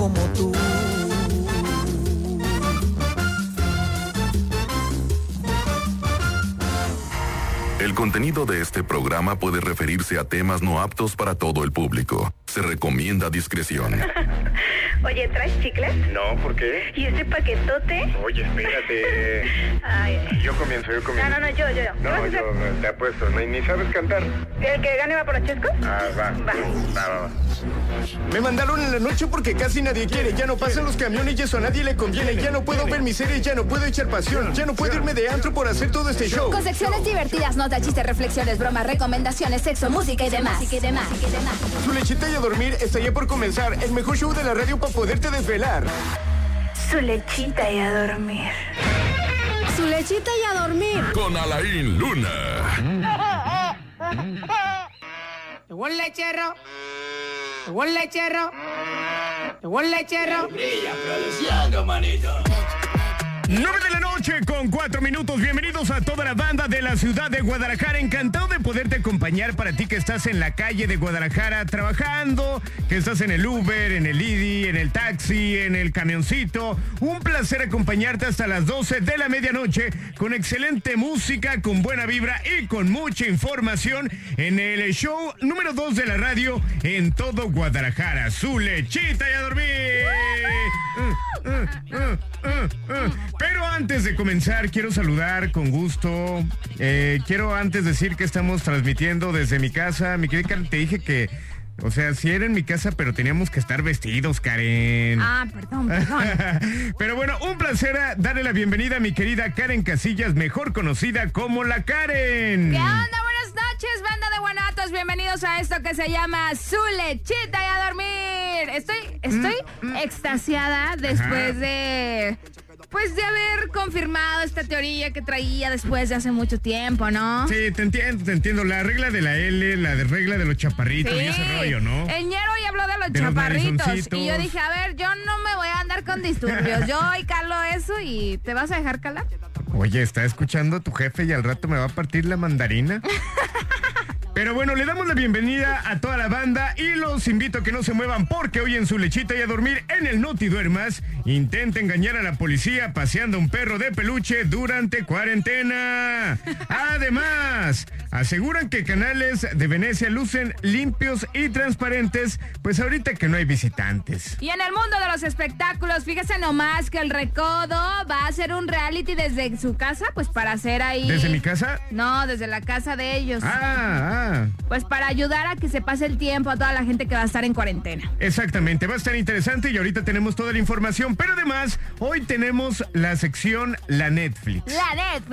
como tú. El contenido de este programa puede referirse a temas no aptos para todo el público. Se recomienda discreción. Oye, ¿traes chicles? No, ¿por qué? ¿Y ese paquetote? Oye, espérate. Ay. Yo comienzo, yo comienzo. No, no, no, yo, yo. ¿Qué vas a No, yo te apuesto, ni, ni sabes cantar. ¿El que gane va por los chescos? Ah, va. Va. Va, va, va. Me mandaron en la noche porque casi nadie quiere. Ya no pasan los camiones y eso a nadie le conviene. Ya no puedo ver mi serie, ya no puedo echar pasión. Ya no puedo irme de antro por hacer todo este show. Con secciones divertidas, notas, chistes, reflexiones, bromas, recomendaciones, sexo, música y demás. Música y demás. Su lechita y a dormir está ya por comenzar. El mejor show de la radio para poderte desvelar. Su lechita y a dormir. Su lechita y a dormir. Con Alain Luna. Llegó el lechero. Llegó el lechero. Llegó el lechero. 9 de la noche con 4 minutos. Bienvenidos a toda la banda de la ciudad de Guadalajara. Encantado de poderte acompañar para ti que estás en la calle de Guadalajara trabajando, que estás en el Uber, en el IDI, en el taxi, en el camioncito. Un placer acompañarte hasta las 12 de la medianoche con excelente música, con buena vibra y con mucha información en el show número 2 de la radio en todo Guadalajara. Su lechita y a dormir. Uh, uh, uh, uh, uh. Pero antes de comenzar, quiero saludar con gusto. Eh, quiero antes decir que estamos transmitiendo desde mi casa. Mi querida Karen, te dije que, o sea, sí era en mi casa, pero teníamos que estar vestidos, Karen. Ah, perdón, perdón. Pero bueno, un placer a darle la bienvenida a mi querida Karen Casillas, mejor conocida como la Karen. ¿Qué onda? Buenas noches, banda de guanatos. Bienvenidos a esto que se llama Su lechita y a dormir. Estoy, estoy extasiada después de. Pues de haber confirmado esta teoría que traía después de hace mucho tiempo, ¿no? Sí, te entiendo, te entiendo. La regla de la L, la de regla de los chaparritos y ese rollo, ¿no? El ñero ya habló de los De chaparritos. y yo dije, a ver, yo no me voy a andar con disturbios. Yo hoy calo eso y ¿te vas a dejar calar? Oye, está escuchando tu jefe y al rato me va a partir la mandarina. Pero bueno, le damos la bienvenida a toda la banda y los invito a que no se muevan porque hoy en su lechita y a dormir en el Noti Duermas intenta engañar a la policía paseando un perro de peluche durante cuarentena. Además, aseguran que canales de Venecia lucen limpios y transparentes, pues ahorita que no hay visitantes. Y en el mundo de los espectáculos, fíjese nomás que el Recodo va a hacer un reality desde su casa, pues para hacer ahí. ¿Desde mi casa? No, desde la casa de ellos. Ah, ah. Pues para ayudar a que se pase el tiempo a toda la gente que va a estar en cuarentena. Exactamente, va a estar interesante y ahorita tenemos toda la información, pero además hoy tenemos la sección La Netflix. La Netflix.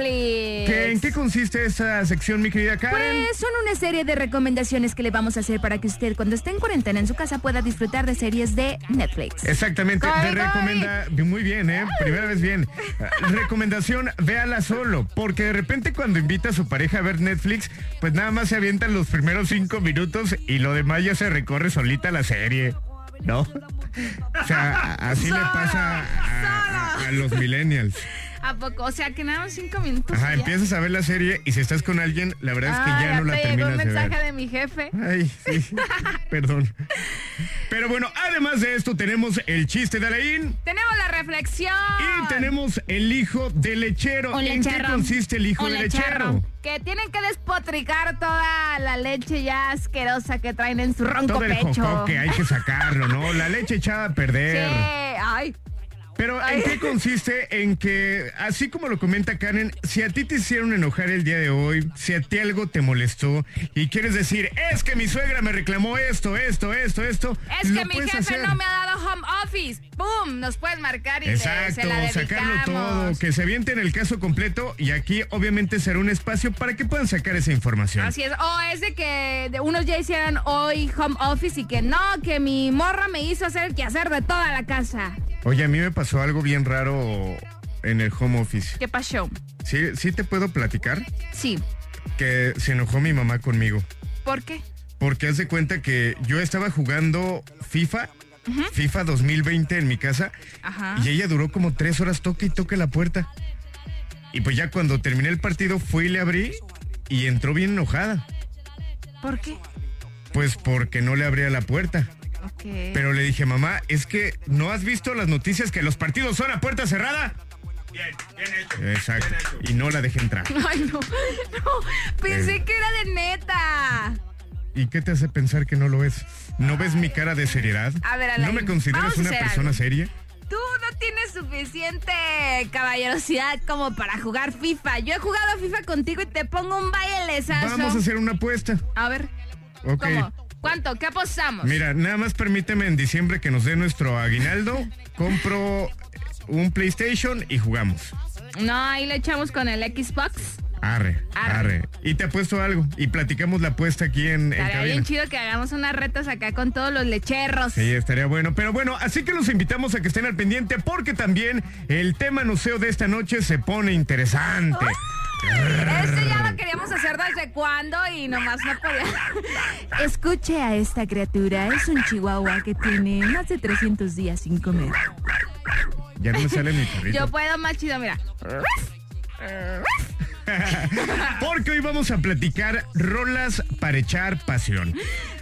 ¿Qué- ¿En qué consiste esa sección, mi querida Karen? Pues son una serie de recomendaciones que le vamos a hacer para que usted cuando esté en cuarentena en su casa pueda disfrutar de series de Netflix. Exactamente, goy. recomenda muy bien, ¿eh? Primera vez bien. Recomendación, véala solo, porque de repente cuando invita a su pareja a ver Netflix, pues nada más se los primeros cinco minutos y lo demás ya se recorre solita la serie, ¿no? O sea, así le pasa a, a- a los millennials. ¿A poco? O sea, que nada más cinco minutos. Ajá, ya. empiezas a ver la serie y si estás con alguien, la verdad es que Ah, ya no la te llegó terminas un de mensaje ver. de mi jefe. Ay, sí, perdón. Pero bueno, además de esto tenemos el chiste de Alain Tenemos la reflexión. y tenemos el hijo del lechero. Un ¿En qué lechero. consiste el hijo Un del lechero. lechero? Que tienen que despotricar toda la leche ya asquerosa que traen en su ronco Todo el pecho. jocoque hay que sacarlo, ¿no? La leche echada a Sí, perder. ay. Pero ¿en qué consiste? En que, así como lo comenta Karen, si a ti te hicieron enojar el día de hoy, si a ti algo te molestó y quieres decir, es que mi suegra me reclamó esto, esto, esto, esto, Es que mi jefe hacer. no me ha dado home office. ¡Pum! Nos puedes marcar y Exacto, se la sacarlo todo, que se aviente en el caso completo y aquí obviamente será un espacio para que puedan sacar esa información. Así es. O es de que de unos ya hicieran hoy home office y que no, que mi morra me hizo hacer el quehacer de toda la casa. Oye, a mí me pasó algo bien raro en el home office. ¿Qué pasó? ¿Sí, sí te puedo platicar? Sí. Que se enojó mi mamá conmigo. ¿Por qué? Porque haz de cuenta que yo estaba jugando FIFA, FIFA 2020 en mi casa, Ajá. y ella duró como tres horas toque y toque la puerta. Y pues ya cuando terminé el partido fui y le abrí y entró bien enojada. ¿Por qué? Pues porque no le abría la puerta. Pero le dije, mamá, es que no has visto las noticias que los partidos son a puerta cerrada. Bien, bien hecho. Exacto. Y no la dejé entrar. Ay, no. No, pensé Eh. que era de neta. ¿Y qué te hace pensar que no lo es? ¿No ves mi cara de seriedad? A ver, ¿No Alain, me consideras una persona algo. seria? Tú no tienes suficiente caballerosidad como para jugar FIFA. Yo he jugado FIFA contigo y te pongo un bailezazo. Vamos a hacer una apuesta. A ver, Ok. ¿cómo? ¿Cuánto? ¿Qué apostamos? Mira, nada más permíteme en diciembre que nos dé nuestro aguinaldo, compro un PlayStation y jugamos. No, ahí le echamos con el Xbox. Arre, Arre. arre. Y te apuesto algo. Y platicamos la apuesta aquí en, en Estaría cabina. bien chido que hagamos unas retas acá con todos los lecherros. Sí, estaría bueno. Pero bueno, así que los invitamos a que estén al pendiente porque también el tema nuceo de esta noche se pone interesante. Este ya lo queríamos hacer desde cuándo y nomás no podía. Escuche a esta criatura. Es un chihuahua que tiene más de 300 días sin comer. Ya no me sale mi perrito. Yo puedo más chido, mira. Porque hoy vamos a platicar rolas para echar pasión.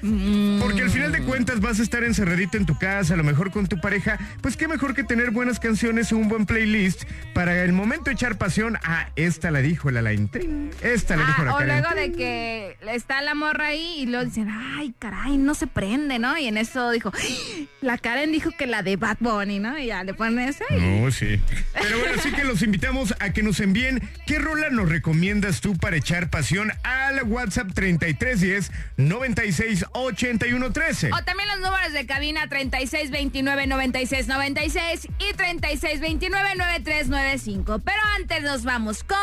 Mm. Porque al final de cuentas vas a estar encerradito en tu casa, a lo mejor con tu pareja. Pues qué mejor que tener buenas canciones o un buen playlist para el momento de echar pasión. Ah, esta la dijo la Alain. Trin. Esta la dijo la Ah, o Karen. luego de que está la morra ahí y luego dicen, ay, caray, no se prende, ¿no? Y en eso dijo, "Ay, la Karen dijo que la de Bad Bunny, ¿no? Y ya le ponen eso y No, sí. Pero bueno, así que los invitamos a que nos envíen qué rola nos recomiendas tú para echar pasión al WhatsApp 3310 968113. O también los números de cabina 3629-9696 y 3629-9395. Pero antes nos vamos con...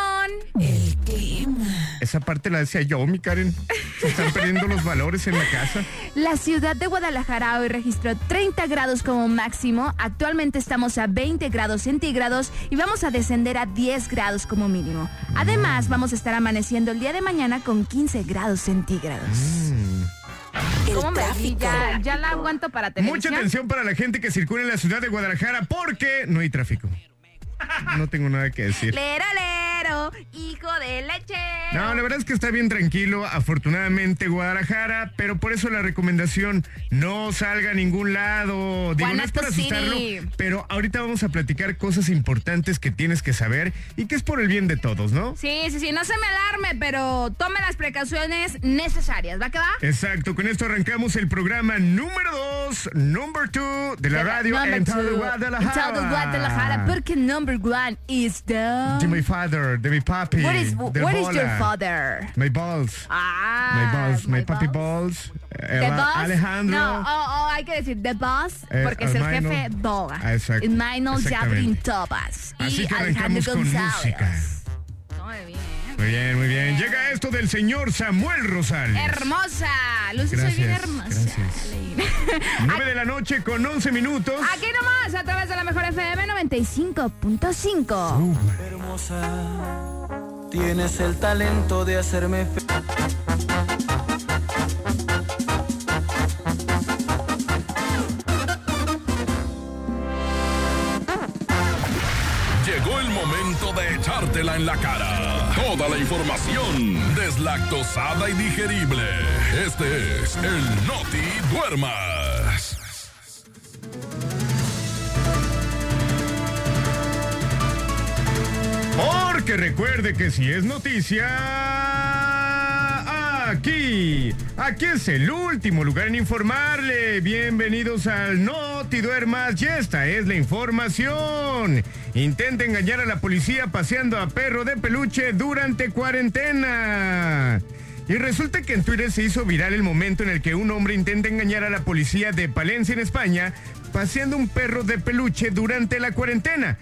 El clima. Esa parte la decía yo, mi Karen. Se están perdiendo los valores en la casa. La ciudad de Guadalajara hoy registró 30 grados como máximo. Actualmente estamos a 20 grados centígrados y vamos a descender a 10 grados como mínimo. Además, vamos a estar amaneciendo el día de mañana con 15 grados centígrados. ¿Cómo me vi? Ya, ya la aguanto para Mucha televisión. atención para la gente que circula en la ciudad de Guadalajara porque no hay tráfico. No tengo nada que decir. Lero, lero, hijo de leche. No, la verdad es que está bien tranquilo, afortunadamente Guadalajara, pero por eso la recomendación, no salga a ningún lado. Digo, no es para asustarlo, pero ahorita vamos a platicar cosas importantes que tienes que saber y que es por el bien de todos, ¿no? Sí, sí, sí, no se me alarme, pero tome las precauciones necesarias. ¿Va que va? Exacto, con esto arrancamos el programa número 2, number 2 de la radio en. Guadalajara. Guadalajara, porque number one is the... De mi father, de mi papi. What is, your father? My balls. Ah, my balls, my, my papi balls. balls. The boss? Alejandro. No, oh, oh, hay que decir the boss, Eh, porque es el Almaino. jefe Boga. Ah, exacto. Exactamente. Jabrin Tobas. Y Alejandro con González. música. Muy bien. Muy bien, muy bien. Llega esto del señor Samuel Rosales. Hermosa. Lucy, soy bien Gracias, hermosa. gracias. Leína. 9 de la noche con 11 minutos. Aquí nomás, a través de la mejor FM 95.5. Hermosa, tienes el talento de hacerme fe- momento de echártela en la cara. Toda la información deslactosada y digerible. Este es el Noti Duermas. Porque recuerde que si es noticia, aquí, aquí es el último lugar en informarle. Bienvenidos al Noti Duermas y esta es la información. Intenta engañar a la policía paseando a perro de peluche durante cuarentena. Y resulta que en Twitter se hizo viral el momento en el que un hombre intenta engañar a la policía de Palencia en España paseando un perro de peluche durante la cuarentena.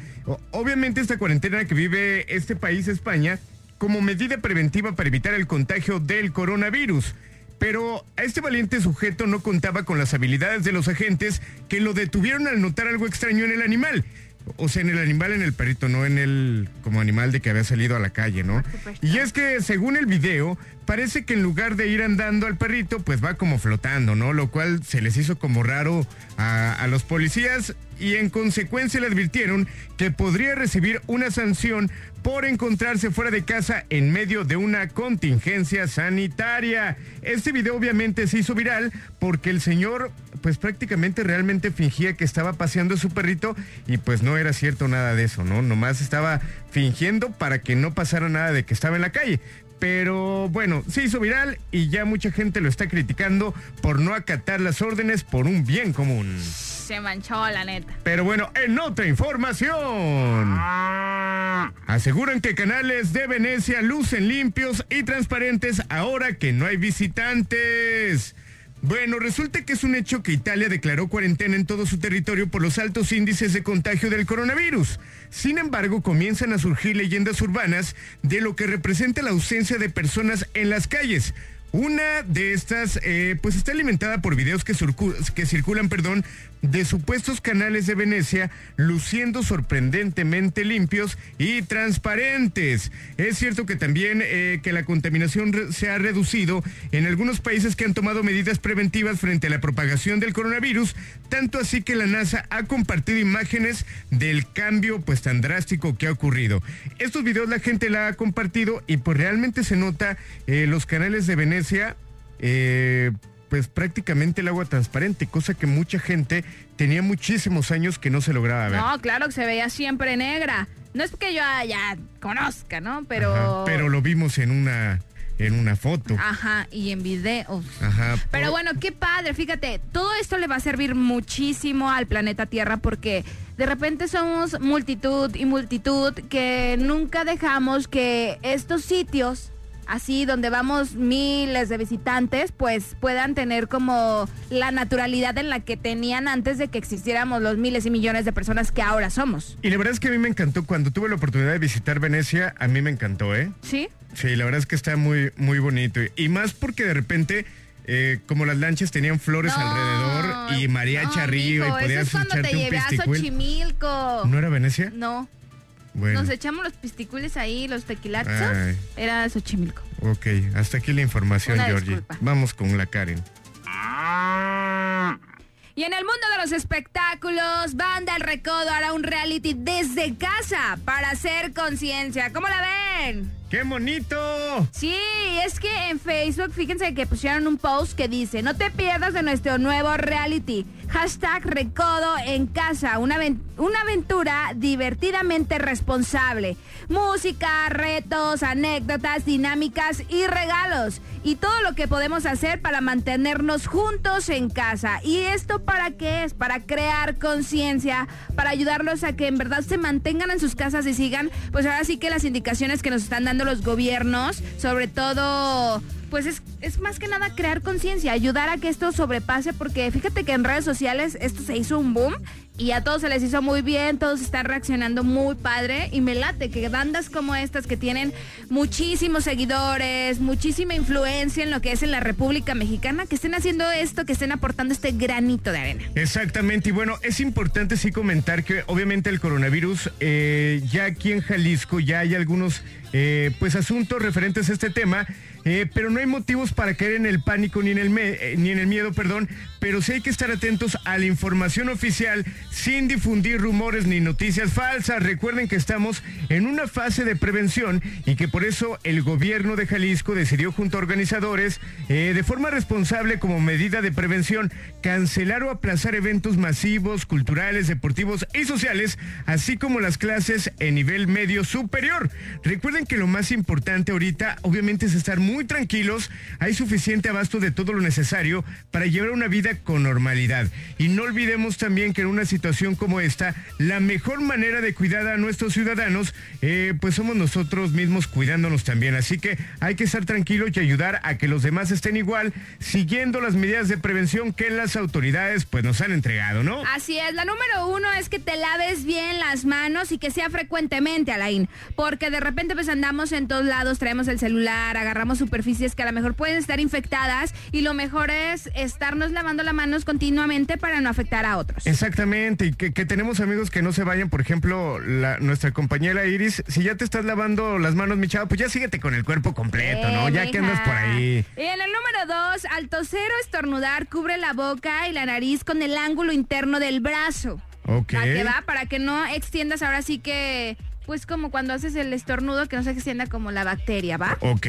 Obviamente esta cuarentena que vive este país, España, como medida preventiva para evitar el contagio del coronavirus. Pero a este valiente sujeto no contaba con las habilidades de los agentes que lo detuvieron al notar algo extraño en el animal. O sea, en el animal, en el perrito, no en el como animal de que había salido a la calle, ¿no? Y es que según el video, parece que en lugar de ir andando al perrito, pues va como flotando, ¿no? Lo cual se les hizo como raro a, los policías y en consecuencia le advirtieron que podría recibir una sanción por encontrarse fuera de casa en medio de una contingencia sanitaria. Este video obviamente se hizo viral porque el señor pues prácticamente realmente fingía que estaba paseando a su perrito y pues no era cierto nada de eso, ¿no? Nomás estaba fingiendo para que no pasara nada de que estaba en la calle. Pero bueno, se hizo viral y ya mucha gente lo está criticando por no acatar las órdenes por un bien común. Se manchó, la neta. Pero bueno, en otra información. Aseguran que canales de Venecia lucen limpios y transparentes ahora que no hay visitantes. Bueno, resulta que es un hecho que Italia declaró cuarentena en todo su territorio por los altos índices de contagio del coronavirus. Sin embargo, comienzan a surgir leyendas urbanas de lo que representa la ausencia de personas en las calles. Una de estas, eh, pues está alimentada por videos que, que circulan, perdón, de supuestos canales de Venecia luciendo sorprendentemente limpios y transparentes. Es cierto que también eh, que la contaminación se ha reducido en algunos países que han tomado medidas preventivas frente a la propagación del coronavirus, tanto así que la NASA ha compartido imágenes del cambio pues tan drástico que ha ocurrido. Estos videos la gente la ha compartido y pues realmente se nota eh, los canales de Venecia. eh, pues prácticamente el agua transparente, cosa que mucha gente tenía muchísimos años que no se lograba ver. No, claro que se veía siempre negra. No es que yo ya conozca, ¿no? Pero. Ajá, pero lo vimos en una en una foto. Ajá, y en videos. Ajá. Pero bueno, qué padre, fíjate, todo esto le va a servir muchísimo al planeta Tierra porque de repente somos multitud y multitud que nunca dejamos que estos sitios, así donde vamos miles de visitantes, pues puedan tener como la naturalidad en la que tenían antes de que existiéramos los miles y millones de personas que ahora somos. Y la verdad es que a mí me encantó cuando tuve la oportunidad de visitar Venecia, a mí me encantó, ¿eh? ¿Sí? Sí, la verdad es que está muy muy bonito y más porque de repente eh, como las lanchas tenían flores No, alrededor y mariachi no, arriba y podías eso es cuando te llevé a. Xochimilco. ¿No era Venecia? No. Bueno. Nos echamos los pisticules ahí, los tequilazos. Ay. Era Xochimilco. Ok, hasta aquí la información, Una Georgie. disculpa. Vamos con la Karen. Y en el mundo de los espectáculos, Banda El Recodo hará un reality desde casa para hacer conciencia. ¿Cómo la ven? ¡Qué bonito! Sí, es que en Facebook, fíjense que pusieron un post que dice, no te pierdas de nuestro nuevo reality. Hashtag Recodo en casa, una, una aventura divertidamente responsable. Música, retos, anécdotas, dinámicas y regalos. Y todo lo que podemos hacer para mantenernos juntos en casa. ¿Y esto para qué es? Para crear conciencia, para ayudarlos a que en verdad se mantengan en sus casas y sigan, pues ahora sí que las indicaciones que nos están dando los gobiernos, sobre todo, pues es, es más que nada crear conciencia, ayudar a que esto sobrepase, porque fíjate que en redes sociales esto se hizo un boom y a todos se les hizo muy bien, todos están reaccionando muy padre y me late que bandas como estas que tienen muchísimos seguidores, muchísima influencia en lo que es en la República Mexicana, que estén haciendo esto, que estén aportando este granito de arena. Exactamente, y bueno, es importante sí comentar que obviamente el coronavirus, eh, ya aquí en Jalisco ya hay algunos eh, pues asuntos referentes a este tema, eh, pero no hay motivos para caer en el pánico ni en el, eh, ni en el miedo, perdón, pero sí hay que estar atentos a la información oficial sin difundir rumores ni noticias falsas. Recuerden que estamos en una fase de prevención y que por eso el gobierno de Jalisco decidió junto a organizadores, eh, de forma responsable como medida de prevención, cancelar o aplazar eventos masivos, culturales, deportivos y sociales, así como las clases en nivel medio superior. Recuerden que lo más importante ahorita, obviamente, es estar muy tranquilos. Hay suficiente abasto de todo lo necesario para llevar una vida con normalidad. Y no olvidemos también que en una situación como esta, la mejor manera de cuidar a nuestros ciudadanos, eh, pues somos nosotros mismos cuidándonos también. Así que hay que estar tranquilos y ayudar a que los demás estén igual, siguiendo las medidas de prevención que las autoridades pues nos han entregado, ¿no? Así es, la número uno es que te laves bien las manos y que sea frecuentemente, Alain, porque de repente pues andamos en todos lados, traemos el celular, agarramos superficies que a lo mejor pueden estar infectadas y lo mejor es estarnos lavando las manos continuamente para no afectar a otros. Exactamente, y que, que tenemos amigos que no se vayan, por ejemplo, la, nuestra compañera Iris, si ya te estás lavando las manos, mi chava, pues ya síguete con el cuerpo completo, ¿no? Ya que andas por ahí. Y en el número dos, al toser o estornudar, cubre la boca y la nariz con el ángulo interno del brazo. Ok. ¿Para qué va? Para que no extiendas ahora sí que, pues como cuando haces el estornudo, que no se extienda como la bacteria, ¿va? Ok.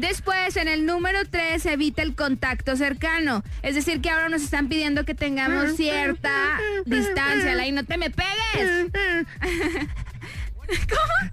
Después, en el número 3, evita el contacto cercano. Es decir, que ahora nos están pidiendo que tengamos cierta distancia. Lai, no te me pegues. ¿Cómo?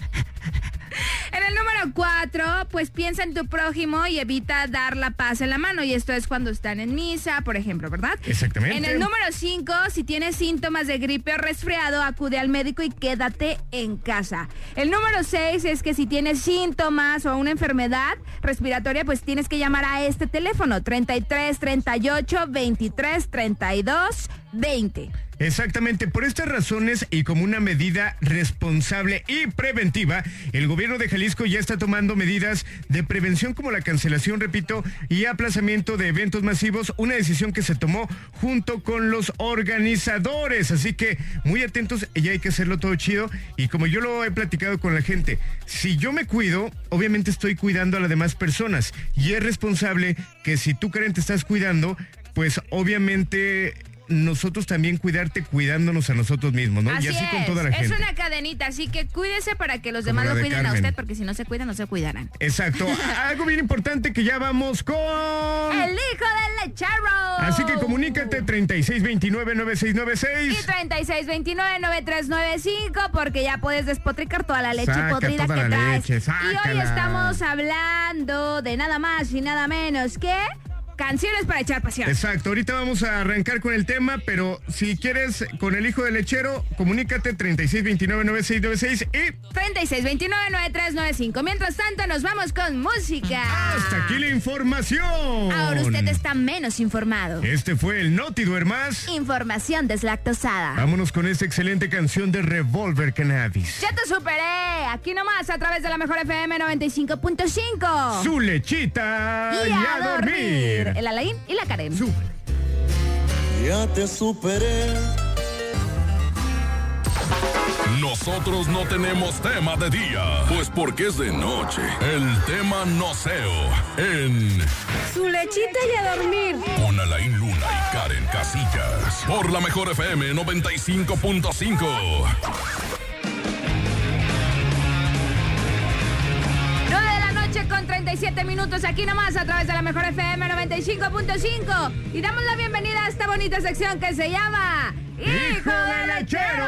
En el número 4, pues piensa en tu prójimo y evita dar la paz en la mano. Y esto es cuando están en misa, por ejemplo, ¿verdad? Exactamente. En el número 5, si tienes síntomas de gripe o resfriado, acude al médico y quédate en casa. El número 6 es que si tienes síntomas o una enfermedad respiratoria, pues tienes que llamar a este teléfono 33 38 23 32 20. Exactamente, por estas razones y como una medida responsable y preventiva, el gobierno de Jalisco ya está tomando medidas de prevención como la cancelación, repito, y aplazamiento de eventos masivos, una decisión que se tomó junto con los organizadores. Así que muy atentos, ya hay que hacerlo todo chido. Y como yo lo he platicado con la gente, si yo me cuido, obviamente estoy cuidando a las demás personas. Y es responsable que si tú, Karen, te estás cuidando, pues obviamente nosotros también cuidarte cuidándonos a nosotros mismos, ¿no? Así y así es, con toda la es gente. una cadenita, así que cuídese para que los Como demás lo de cuiden a usted, porque si no se cuidan, no se cuidarán. Exacto. Algo bien importante que ya vamos con... El hijo del lechero. Así que comunícate 3629-9696. Y 3629-9395 porque ya puedes despotricar toda la leche Saca podrida toda que la traes. leche, y hoy estamos hablando de nada más y nada menos que canciones para echar pasión. Exacto, ahorita vamos a arrancar con el tema, pero si quieres con el hijo del lechero, comunícate 3629-9696 y 3629-9395. Mientras tanto, nos vamos con música. hasta aquí la información. Ahora usted está menos informado. Este fue el Noti Duermas. Información deslactosada. Vámonos con esta excelente canción de Revolver Cannabis. Ya te superé. Aquí nomás a través de la mejor FM 95.5. Su lechita Y a dormir. El Alain y la Karen. Ya te superé. Nosotros no tenemos tema de día, pues porque es de noche. El tema noceo en Su lechita y a dormir. con Alain Luna y Karen Casillas. Por la mejor FM 95.5. noche con 37 minutos aquí nomás a través de la mejor FM 95.5 y damos la bienvenida a esta bonita sección que se llama Hijo de Lechero.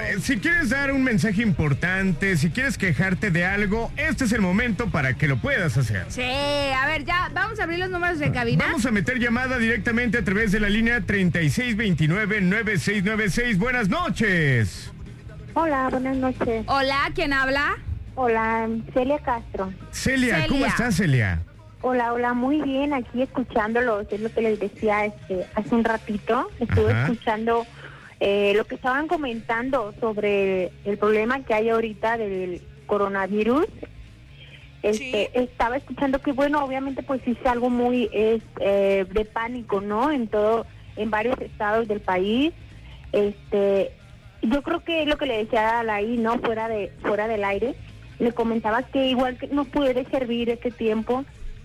Eh, Si quieres dar un mensaje importante, si quieres quejarte de algo, este es el momento para que lo puedas hacer. Sí, a ver, ya vamos a abrir los números de cabina. Vamos a meter llamada directamente a través de la línea 3629-9696. Buenas noches. Hola, buenas noches. Hola, ¿quién habla? Hola, Celia Castro. Celia, Celia. ¿cómo estás, Celia? Hola, hola, muy bien, aquí escuchándolos, es lo que les decía este, hace un ratito. Estuve Ajá. escuchando eh, lo que estaban comentando sobre el problema que hay ahorita del coronavirus. Este, Estaba escuchando que, bueno, obviamente, pues sí es algo muy es, eh, de pánico, ¿no? En todo, en varios estados del país. Este, yo creo que es lo que le decía a Alaí, ¿no? Fuera de fuera del aire, le comentaba que igual que nos puede servir este tiempo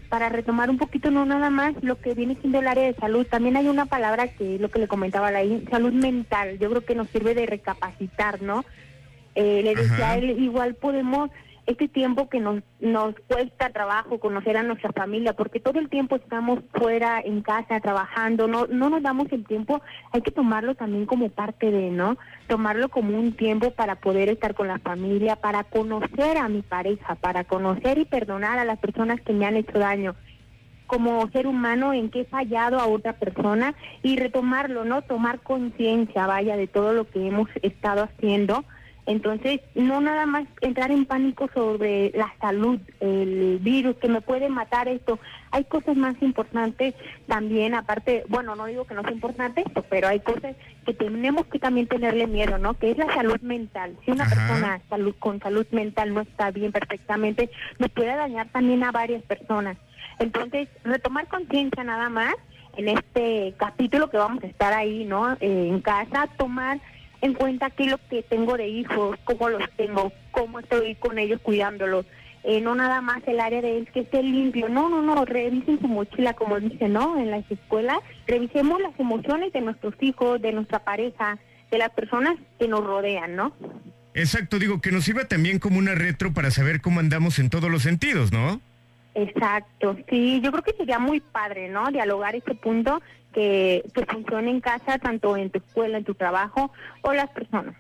para retomar un poquito, no nada más lo que viene siendo el área de salud. También hay una palabra que es lo que le comentaba a Alaí, salud mental. Yo creo que nos sirve de recapacitar, ¿no? Eh, le decía a él, igual podemos, este tiempo que nos, nos cuesta trabajo conocer a nuestra familia, porque todo el tiempo estamos fuera, en casa, trabajando, no, no nos damos el tiempo, hay que tomarlo también como parte de, ¿no? Tomarlo como un tiempo para poder estar con la familia, para conocer a mi pareja, para conocer y perdonar a las personas que me han hecho daño como ser humano en que he fallado a otra persona y retomarlo, ¿no? Tomar conciencia, vaya, de todo lo que hemos estado haciendo Entonces, no nada más entrar en pánico sobre la salud, el virus que me puede matar esto. Hay cosas más importantes también, aparte, bueno, no digo que no sea importante esto, pero hay cosas que tenemos que también tenerle miedo, ¿no? Que es la salud mental. Si una Ajá. persona salud, con salud mental no está bien perfectamente, nos puede dañar también a varias personas. Entonces, retomar conciencia nada más en este capítulo que vamos a estar ahí, ¿no? Eh, en casa, tomar en cuenta qué es lo que tengo de hijos, cómo los tengo, cómo estoy con ellos cuidándolos. Eh, no nada más el área de él que esté limpio, no, no, no, revisen su mochila, como dice, ¿no? En las escuelas, revisemos las emociones de nuestros hijos, de nuestra pareja, de las personas que nos rodean, ¿no? Exacto, digo que nos sirva también como una retro para saber cómo andamos en todos los sentidos, ¿no? Exacto, sí, yo creo que sería muy padre, ¿no? Dialogar este punto que, que funcione en casa, tanto en tu escuela, en tu trabajo o las personas.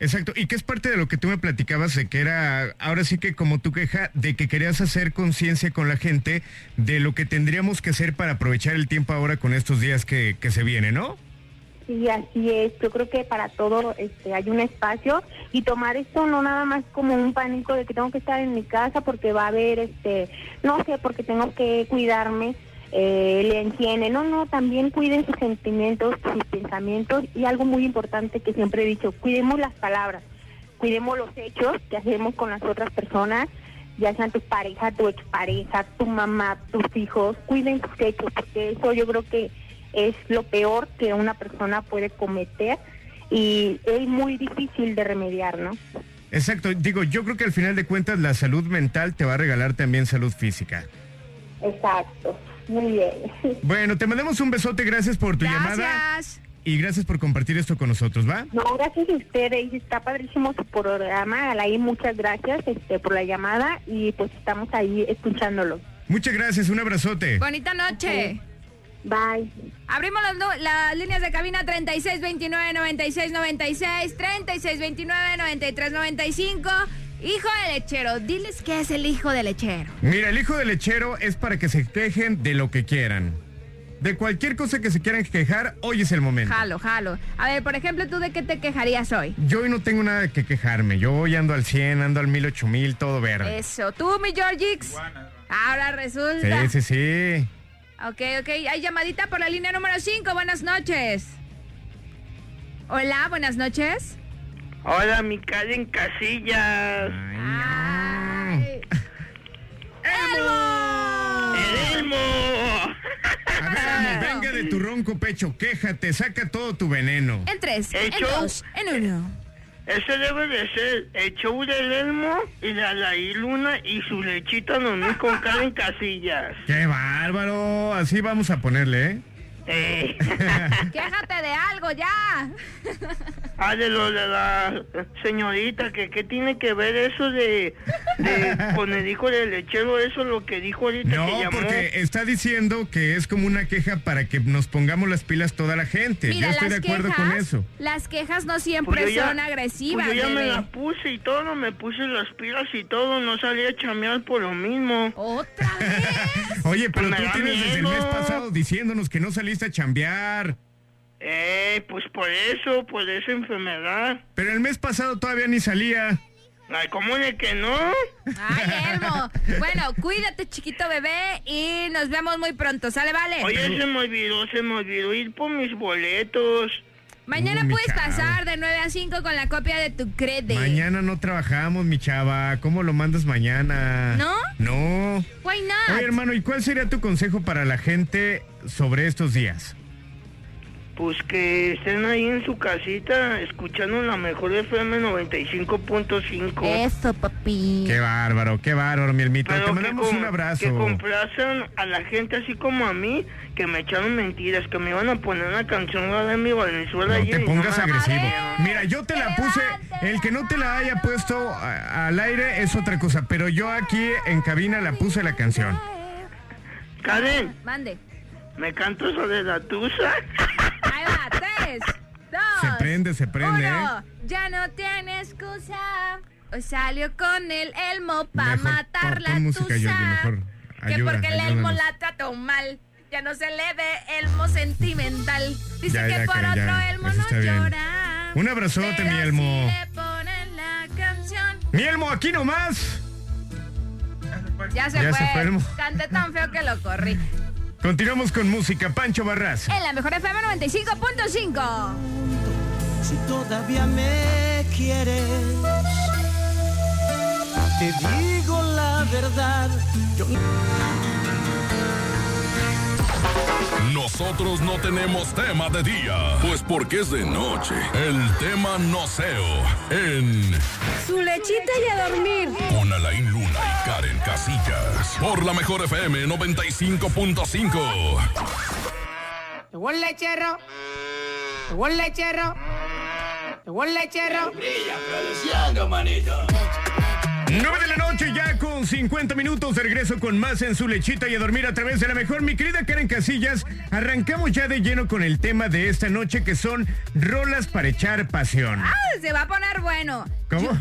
Exacto, y que es parte de lo que tú me platicabas de que era, ahora sí que como tu queja, de que querías hacer conciencia con la gente de lo que tendríamos que hacer para aprovechar el tiempo ahora con estos días que, que se vienen, ¿no? Sí, así es. Yo creo que para todo este, hay un espacio y tomar esto no nada más como un pánico de que tengo que estar en mi casa porque va a haber, este, no sé, porque tengo que cuidarme, eh, le entiende. No, no, también cuiden sus sentimientos, sus pensamientos y algo muy importante que siempre he dicho, cuidemos las palabras, cuidemos los hechos que hacemos con las otras personas, ya sean tu pareja, tu expareja, tu mamá, tus hijos, cuiden sus hechos porque eso yo creo que es lo peor que una persona puede cometer y es muy difícil de remediar, ¿no? Exacto, digo, yo creo que al final de cuentas la salud mental te va a regalar también salud física. Exacto, muy bien. Bueno, te mandamos un besote, gracias por tu llamada Gracias. y gracias por compartir esto con nosotros, ¿va? No, gracias a ustedes, está padrísimo su programa, Alain, muchas gracias este, por la llamada y pues estamos ahí escuchándolo. Muchas gracias, un abrazote. Bonita noche. Bye. Abrimos las, las líneas de cabina 3629-9696, 3629-9395. Hijo de lechero, diles qué es el hijo de lechero. Mira, el hijo del lechero es para que se quejen de lo que quieran. De cualquier cosa que se quieran quejar, hoy es el momento. Jalo, jalo. A ver, por ejemplo, ¿tú de qué te quejarías hoy? Yo hoy no tengo nada de que quejarme. Yo hoy ando al 100, ando al 1000, 8000, todo verde. Eso. ¿Tú, mi Georgix? Ahora resulta. Sí, sí, sí. Ok, ok. Hay llamadita por la línea número 5. Buenas noches. Hola, buenas noches. Hola, mi Karen Casillas. Ay. ¡Elmo! ¡El Elmo! A ver, Elmo, venga de tu ronco pecho, quéjate, saca todo tu veneno. En tres, en dos, en uno. Ese debe de ser el show del Elmo y de Alaí Luna y su lechita nomás con Karen Casillas. ¡Qué bárbaro! Así vamos a ponerle, ¿eh? Eh. Quéjate de algo ya. Ah, de lo de la señorita, que qué tiene que ver eso de, de con el hijo del lechero, eso lo que dijo ahorita que No, llamó. porque está diciendo que es como una queja para que nos pongamos las pilas toda la gente. Mira, Yo estoy de las acuerdo quejas, con eso. Las quejas no siempre Pues ya- son agresivas. pues yo ya me las puse y todo, me puse las pilas y todo, no salí a chamear por lo mismo. ¿Otra vez? Oye, pero Pues tú tienes desde el mes pasado diciéndonos que no saliste a chambear. Eh, pues por eso, por esa enfermedad. Pero el mes pasado todavía ni salía. Ay, ¿cómo de que no? Ay, Elmo. Bueno, cuídate, chiquito bebé, y nos vemos muy pronto. ¿Sale, vale? Oye, se me olvidó, se me olvidó ir por mis boletos. Mañana Uy, mi puedes pasar de 9 a 5 con la copia de tu crede. Mañana no trabajamos, mi chava. ¿Cómo lo mandas mañana? ¿No? No. Why not? Oye, hermano, ¿y cuál sería tu consejo para la gente sobre estos días? Pues que estén ahí en su casita escuchando la mejor FM 95.5. Eso, papi. Qué bárbaro, qué bárbaro, mi hermito. Te mandamos un abrazo. Que complacen a la gente así como a mí, que me echaron mentiras, que me iban a poner una canción de mi Valenzuela. No te pongas agresivo. ver, Mira, yo te la puse. El que no te la haya puesto a- al aire es otra cosa, pero yo aquí en cabina la puse la canción. Karen, Mande. ¿me cantas sobre la tusa? Ahí va, tres, dos. Se prende, se prende, uno. ¿eh? Ya no tiene excusa. Hoy salió con el Elmo pa' Mejor matar la tusa. Mejor. que porque el Elmo la trató mal. Ya no se le ve Elmo sentimental. Dice Ya, que ya, por Karen, otro ya. Elmo Eso no llora. Un abrazote, mi Elmo. Si le ponen Mielmo, aquí nomás. Ya se Ya fue. se fue Canté tan feo que lo corrí. Continuamos con música. Pancho Barras. En la mejor FM 95.5. Si todavía me quieres, te digo la verdad. Yo Nosotros no tenemos tema de día, pues porque es de noche. El tema noceo en Su lechita y a dormir. con Alain Luna y Karen Casillas. Por la mejor FM 95.5. Llegó el lechero. Llegó el lechero. Llegó el lechero. 9 de la noche ya con 50 minutos de regreso con más en su lechita y a dormir a través de la mejor. Mi querida Karen Casillas, arrancamos ya de lleno con el tema de esta noche que son rolas para echar pasión. Ah, se va a poner bueno. ¿Cómo?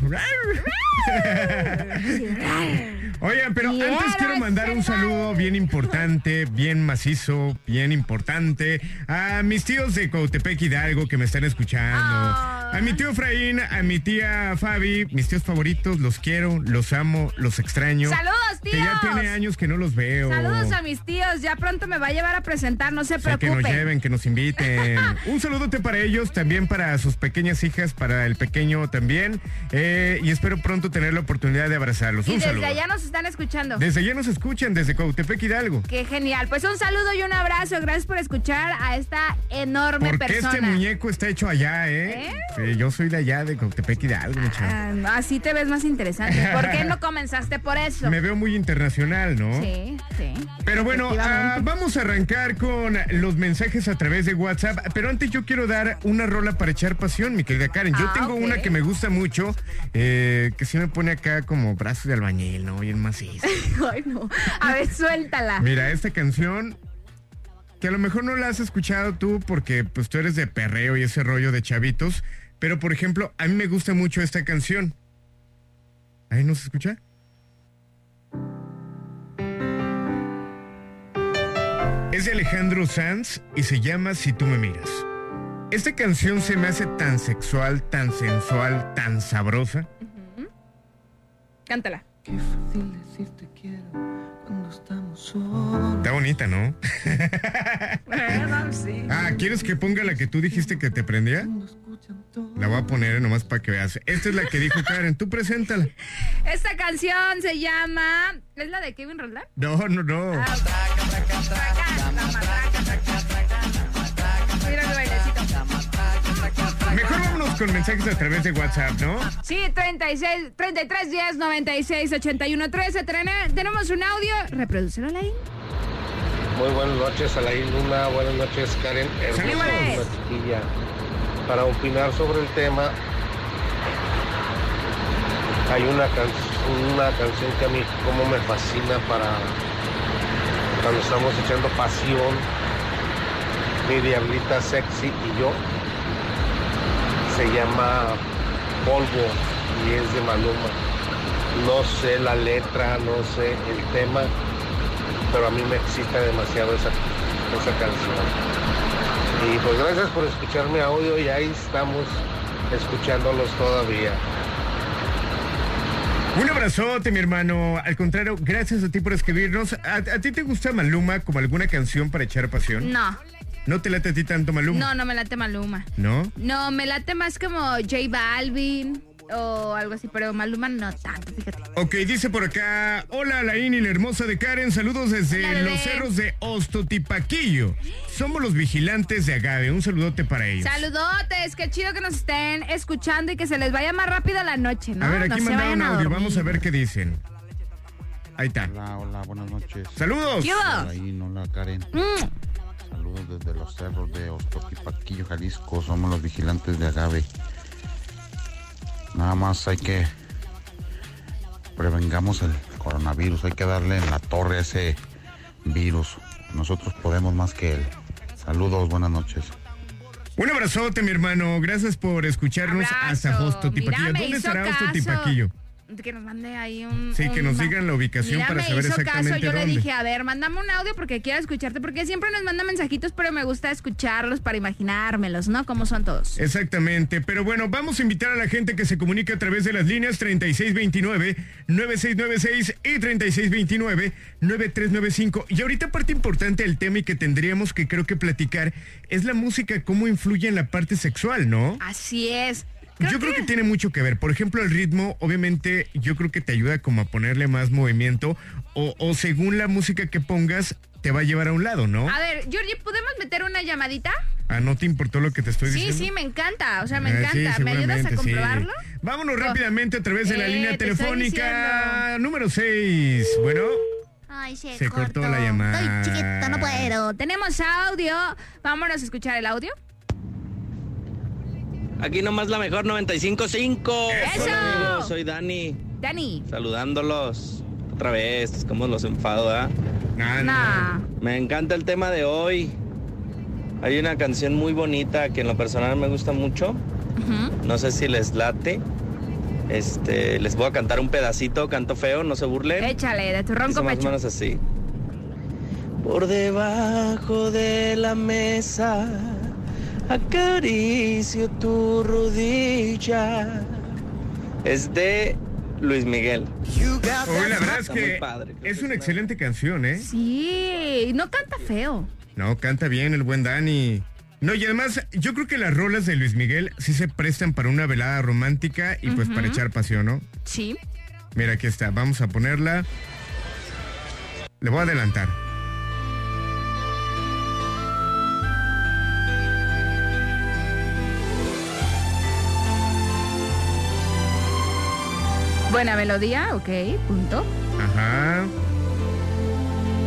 Oigan, pero antes quiero mandar un saludo bien importante, bien macizo, bien importante a mis tíos de Cautepec Hidalgo que me están escuchando. Ah. A mi tío Efraín, a mi tía Fabi, mis tíos favoritos, los quiero, los amo, los extraño. Saludos, tíos. Que ya tiene años que no los veo. Saludos a mis tíos. Ya pronto me va a llevar a presentar, no se O sea, que preocupen. nos lleven, que nos inviten. Un saludote para ellos, también para sus pequeñas hijas, para el pequeño también. eh, y espero pronto tener la oportunidad de abrazarlos. y un desde saludo. allá nos están escuchando. Desde allá nos escuchan, desde Cautepec Hidalgo. Qué genial. Pues un saludo y un abrazo. Gracias por escuchar a esta enorme Porque persona. este muñeco está hecho allá, ¿eh? ¿Eh? Sí, yo soy de allá, de Cautepec Hidalgo. Ah, así te ves más interesante. ¿Por qué no comenzaste por eso? Me veo muy internacional, ¿no? Sí, sí. Pero bueno, ah, vamos a arrancar con los mensajes a través de WhatsApp. Pero antes yo quiero dar una rola para echar pasión, mi querida Karen. Yo Ah, tengo una que me gusta mucho, eh, que sí me pone acá como brazos de albañil, ¿no? Bien macizo. Ay, no. A ver, suéltala. Mira, esta canción, que a lo mejor no la has escuchado tú porque pues tú eres de perreo y ese rollo de chavitos. Pero por ejemplo, a mí me gusta mucho esta canción. ¿Ahí no se escucha? Es de Alejandro Sanz y se llama Si tú me miras. Esta canción se me hace tan sexual, tan sensual, tan sabrosa. Cántala. Qué fácil decir te quiero cuando estamos solos. Está bonita, ¿no? sí. Ah, ¿quieres que ponga la que tú dijiste que te prendía? Cuando escuchan todo. La voy a poner eh, nomás para que veas. Esta es la que dijo Karen. Tú preséntala. Esta canción se llama. ¿Es la de Kevin Roldán? No, no, no. Ah, Mira Mejor vámonos con mensajes a través de WhatsApp, ¿no? Sí, 36, 33 10 96 81 13. Tene- Tenemos un audio. Reproducelo ahí. Muy buenas noches, Alain Luna. Buenas noches, Karen. Chiquilla. Para opinar sobre el tema, hay una, can- una canción que a mí como me fascina para cuando estamos echando pasión. Mi diablita sexy y yo. Se llama Polvo y es de Maluma. No sé la letra, no sé el tema, pero a mí me excita demasiado esa, esa canción. Y pues gracias por escuchar mi audio y ahí estamos escuchándolos todavía. Un abrazote, mi hermano. Al contrario, gracias a ti por escribirnos. ¿A, a ti te gusta Maluma como alguna canción para echar pasión? No, ¿No te late a ti tanto Maluma? no, no me late Maluma. ¿No? No, me late más como J Balvin o algo así, pero Maluma no tanto, fíjate. Ok, dice por acá, hola Alain y la hermosa de Karen, saludos desde Hola, los cerros de Ostotipaquillo. Somos los vigilantes de Agave, un saludote para ellos. Saludotes, qué chido que nos estén escuchando y que se les vaya más rápido la noche, ¿no? a ver, No aquí se mandaron audio, vamos a ver qué dicen. Ahí está. Hola, hola, buenas noches. Saludos. ¿Qué hubo? Hola, Karen. Mm, Saludos desde los cerros de Ostoquipaquillo, Jalisco. Somos los vigilantes de Agave. Nada más hay que prevengamos el coronavirus. Hay que darle en la torre a ese virus. Nosotros podemos más que él. Saludos, buenas noches. Un abrazote, mi hermano. Gracias por escucharnos Abrazo. hasta Ostotipaquillo. Mira, me ¿Dónde estará caso. Que nos mande ahí un. Sí, que un- nos digan la ubicación Mira, para me saber hizo exactamente caso, yo le dije, a ver, mándame un audio porque quiero escucharte, porque siempre nos manda mensajitos, pero me gusta escucharlos para imaginármelos, ¿no? ¿Cómo son todos? Exactamente, pero bueno, vamos a invitar a la gente que se comunique a través de las líneas 3629-9696 y 3629-9395. Y ahorita parte importante del tema y que tendríamos que creo que platicar es la música, cómo influye en la parte sexual, ¿no? Así es. Yo creo que tiene mucho que ver. Por ejemplo, el ritmo, obviamente, yo creo que te ayuda como a ponerle más movimiento o, o según la música que pongas, te va a llevar a un lado, ¿no? A ver, Georgie, ¿podemos meter una llamadita? Ah, ¿no te importó lo que te estoy Sí, diciendo? sí, me encanta, o sea, me Ah, sí, encanta. ¿Me ayudas a sí. comprobarlo? Vámonos rápidamente a través de la Eh, línea telefónica número 6. Bueno, Ay, se, Se cortó la llamada. Estoy chiquito, no puedo. Tenemos audio. Vámonos a escuchar el audio. Aquí nomás la mejor 95.5. ¡Eso! Hola amigos, soy Dani. Dani. Saludándolos. Otra vez, como los enfado, ¿ah? Nah. Me encanta el tema de hoy. Hay una canción muy bonita que en lo personal me gusta mucho. No sé si les late. Este, les voy a cantar un pedacito, canto feo, no se burlen. Échale, de tu ronco Dice más o pecho. menos así. Por debajo de la mesa acaricio tu rodilla. Es de Luis Miguel. Hoy la verdad es que padre. es una excelente canción, ¿eh? Sí, no canta feo. No, canta bien el buen Dani. No, y además, yo creo que las rolas de Luis Miguel sí se prestan para una velada romántica y pues para echar pasión, ¿no? Sí. Mira, aquí está. Vamos a ponerla. Le voy a adelantar. Buena melodía, ok, punto. Ajá.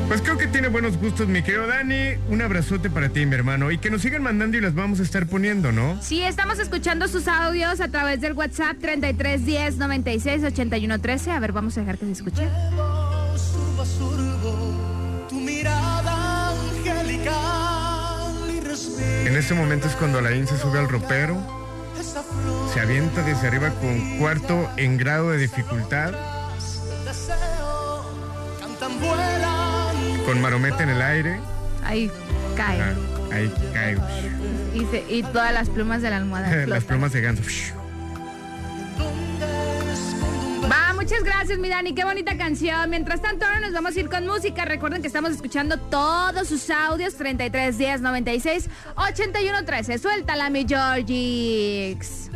Pues creo que tiene buenos gustos, mi querido Dani. Un abrazote para ti, mi hermano. Y que nos sigan mandando y las vamos a estar poniendo, ¿no? Sí, estamos escuchando sus audios a través del WhatsApp 3310 96 81 13. A ver, vamos a dejar que se escuche. Surbo a surbo, tu mirada angelical y respiro. En este momento es cuando Alain se sube al ropero, se avienta desde arriba con cuarto en grado de dificultad, con marometa en el aire. Ahí cae. Ah, ahí cae. Y, se- y todas las plumas de la almohada. Las plumas de ganso. Va, muchas gracias, mi Dani. Qué bonita canción. Mientras tanto, ahora nos vamos a ir con música. Recuerden que estamos escuchando todos sus audios: 33 10 96 81 13. Suéltala, mi Georgix.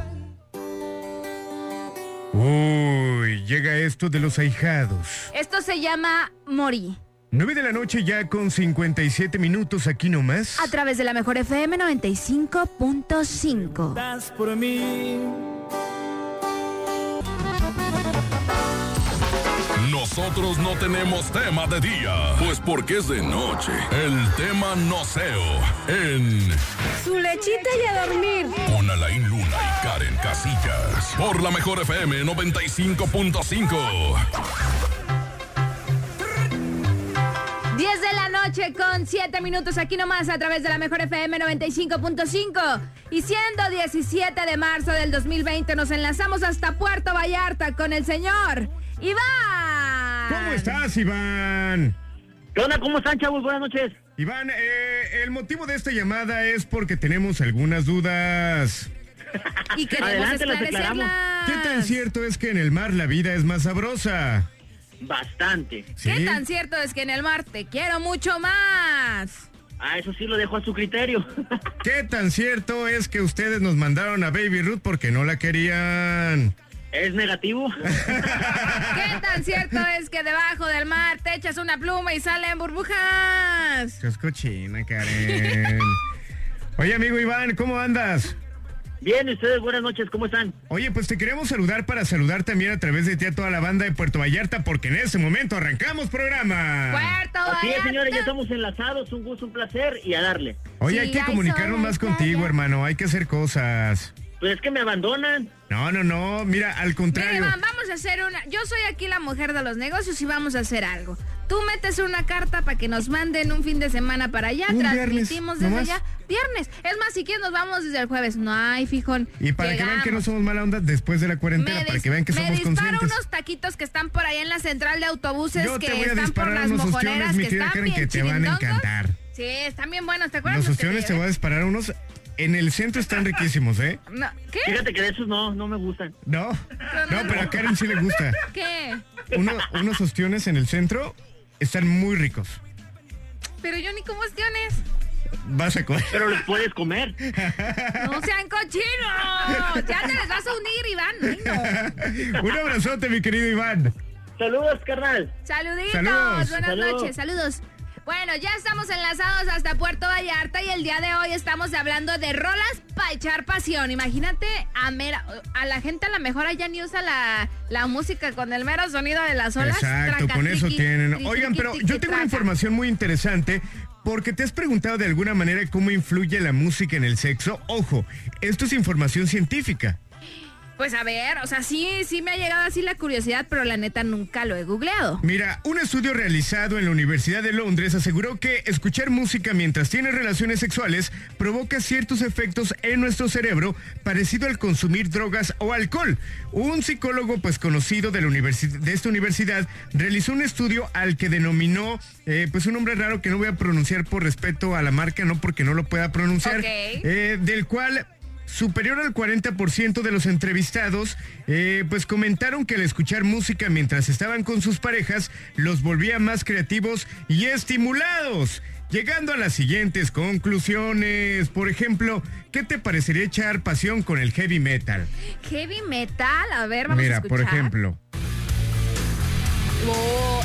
Uy, llega esto de los ahijados. Esto se llama Morí. 9 de la noche ya con 57 minutos aquí nomás. A través de la mejor FM 95.5. Das por mí. Nosotros no tenemos tema de día, pues porque es de noche. El tema noceo en Su lechita y a dormir. con Alain Luna y Karen Casillas. Por la mejor FM 95.5. 10 de la noche con 7 minutos aquí nomás a través de la mejor FM 95.5. Y siendo 17 de marzo del 2020 nos enlazamos hasta Puerto Vallarta con el señor Iván. ¿Cómo estás, Iván? ¿Qué onda? ¿Cómo están, chavos? Buenas noches. Iván, eh, el motivo de esta llamada es porque tenemos algunas dudas. Y queremos Adelante, las declaramos. ¿Qué tan cierto es que en el mar la vida es más sabrosa? Bastante. ¿Sí? ¿Qué tan cierto es que en el mar te quiero mucho más? Ah, eso sí lo dejo a su criterio. ¿Qué tan cierto es que ustedes nos mandaron a Baby Ruth porque no la querían? ¿Es negativo? ¿Qué tan cierto es que debajo del mar te echas una pluma y salen burbujas? Qué cochina, Karen. Oye, amigo Iván, ¿cómo andas? Bien, ¿y ustedes buenas noches, ¿cómo están? Oye, pues te queremos saludar para saludar también a través de ti a toda la banda de Puerto Vallarta porque en este momento arrancamos programa. Puerto Así es, Vallarta. señores, ya estamos enlazados, un gusto, un placer y a darle. Oye, Sí, hay que comunicarnos más contigo, hermano. Hay que hacer cosas. Pues es que me abandonan. No, no, no. Mira, al Mira, contrario. Iván, vamos a hacer una. Yo soy aquí la mujer de los negocios y vamos a hacer algo. Tú metes una carta para que nos manden un fin de semana para allá, Un viernes, transmitimos desde nomás. allá. Viernes. Es más, si quieres nos vamos desde el jueves. No hay, fijón. Y para que vean que no somos mala onda después de la cuarentena, Me para que vean que me somos disparo conscientes. unos taquitos que están por allá en la central de autobuses Yo te que voy a están por las mojoneras que están bien que te van a encantar. Sí, están bien buenos, ¿te acuerdas? Los que te te voy a disparar unos. En el centro están riquísimos, ¿eh? No, ¿Qué? Fíjate que de esos no, no me gustan. No, no, pero a Karen sí le gusta. ¿Qué? Uno- unos ostiones en el centro están muy ricos. Pero yo ni como ostiones. Vas a comer. Pero los puedes comer. No sean cochinos. Ya te les vas a unir, Iván. Un abrazote, mi querido Iván. Saludos, carnal. Saluditos. Saludos. Buenas Saludos. noches. Saludos. Bueno, ya estamos enlazados hasta Puerto Vallarta y el día de hoy estamos hablando de rolas para echar pasión. Imagínate a mera, a la gente a la mejor allá ni usa la, la música con el mero sonido de las olas. Exacto, Traca, con eso triqui, tienen. triqui, Oigan, pero yo tengo una información muy interesante. Porque te has preguntado de alguna manera cómo influye la música en el sexo. Ojo, esto es información científica. Pues a ver, o sea, sí, sí me ha llegado así la curiosidad, pero la neta nunca lo he googleado. Mira, un estudio realizado en la Universidad de Londres aseguró que escuchar música mientras tienes relaciones sexuales provoca ciertos efectos en nuestro cerebro parecido al consumir drogas o alcohol. Un psicólogo pues conocido de, la universi- de esta universidad realizó un estudio al que denominó eh, pues un nombre raro que no voy a pronunciar por respeto a la marca, no porque no lo pueda pronunciar, eh, del cual Superior al 40% de los entrevistados, eh, pues comentaron que al escuchar música mientras estaban con sus parejas los volvía más creativos y estimulados. Llegando a las siguientes conclusiones, por ejemplo, ¿qué te parecería echar pasión con el heavy metal? Heavy metal, a ver, vamos a Mira, escuchar. por ejemplo, Oh,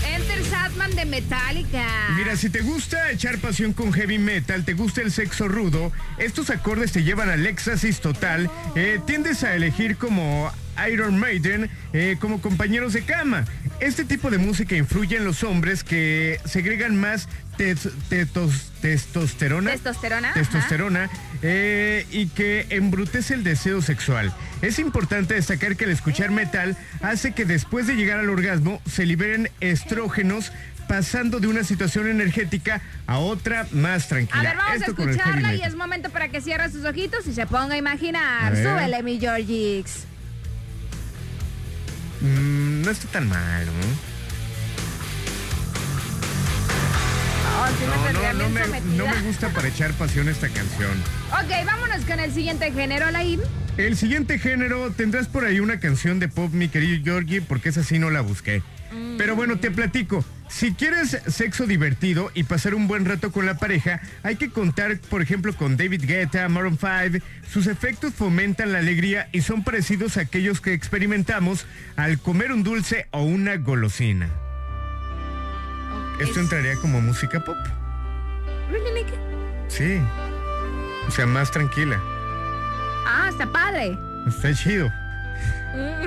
De Metallica. Mira, si te gusta echar pasión con heavy metal, te gusta el sexo rudo, estos acordes te llevan al éxtasis total, eh, tiendes a elegir como Iron Maiden eh, como compañeros de cama. Este tipo de música influye en los hombres que segregan más tes- tetos- testosterona. Testosterona. testosterona eh, y que embrutece el deseo sexual. Es importante destacar que al escuchar metal hace que después de llegar al orgasmo se liberen estrógenos pasando de una situación energética a otra más tranquila. A ver, vamos Esto a escucharla y es momento para que cierre sus ojitos y se ponga a imaginar. A. Súbele, mi Georgix. Mm, no está tan mal, ¿no? Me No, tendría no, no bien me, sometida. no me gusta para echar pasión esta canción. Ok, vámonos con el siguiente género, Laim. El siguiente género, tendrás por ahí una canción de pop, mi querido Georgie, porque esa sí no la busqué. Pero bueno, te platico. Si quieres sexo divertido y pasar un buen rato con la pareja, hay que contar, por ejemplo, con David Guetta, Maroon 5. Sus efectos fomentan la alegría y son parecidos a aquellos que experimentamos al comer un dulce o una golosina. Esto entraría como música pop. Really? Sí. O sea, más tranquila. Ah, está padre. Está chido.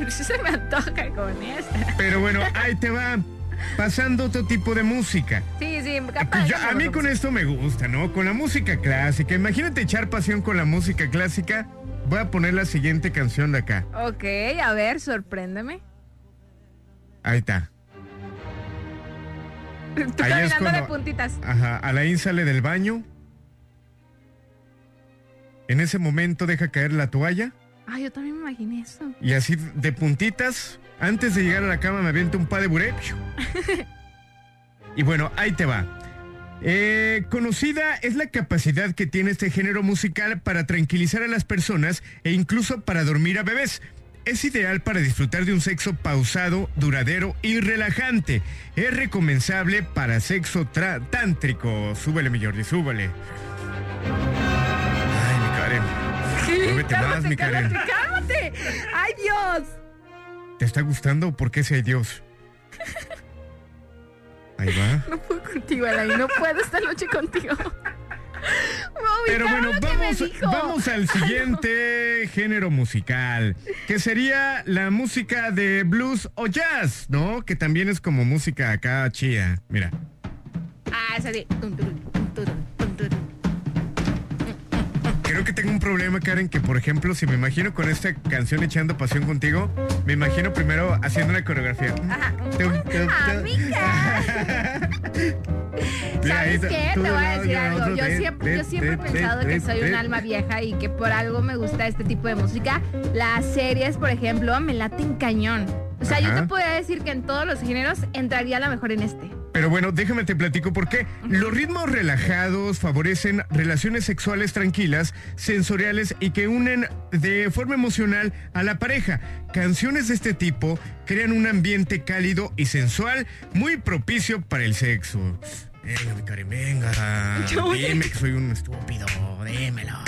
Se me antoja con esta. Pero bueno, ahí te va. Pasando otro tipo de música. Sí, sí, capaz. Pues yo- a mí con esto me gusta, ¿no? Con la música clásica. Imagínate echar pasión con la música clásica. Voy a poner la siguiente canción de acá. Ok, a ver, sorpréndeme. Ahí está. Tú Ahí es de puntitas. Ajá, Alain sale del baño. En ese momento deja caer la toalla. Ah, yo también me imaginé eso. Y así de puntitas, antes de llegar a la cama me aviento un pa de buré. Y bueno, ahí te va. Eh, conocida es la capacidad que tiene este género musical para tranquilizar a las personas e incluso para dormir a bebés. Es ideal para disfrutar de un sexo pausado, duradero y relajante. Es recomendable para sexo tra- tántrico. Súbele, mi Jordi, súbele. Muévete más, mi Karen. cálmate, cálmate. ¡Ay, Dios! ¿Te está gustando por qué si hay Dios? Ahí va. No puedo contigo, Alain. No puedo esta noche contigo. Pero bueno, vamos, vamos al siguiente género musical, que sería la música de blues o jazz, ¿no? Que también es como música acá chida. Mira. Ah. Tum, tum, tum. Creo que tengo un problema, Karen, que por ejemplo, si me imagino con esta canción echando pasión contigo, me imagino primero haciendo una coreografía. ¿Sabes qué? Te voy a decir algo. Yo siempre, yo siempre he pensado que soy un alma vieja y que por algo me gusta este tipo de música. Las series, por ejemplo, me laten cañón. O sea, yo te podría decir que en todos los géneros entraría a lo mejor en este. Pero bueno, déjame te platico por qué. Los ritmos relajados favorecen relaciones sexuales tranquilas, sensoriales y que unen de forma emocional a la pareja. Canciones de este tipo crean un ambiente cálido y sensual muy propicio para el sexo. Venga, mi Karen, venga. Dime que soy un estúpido, dímelo. A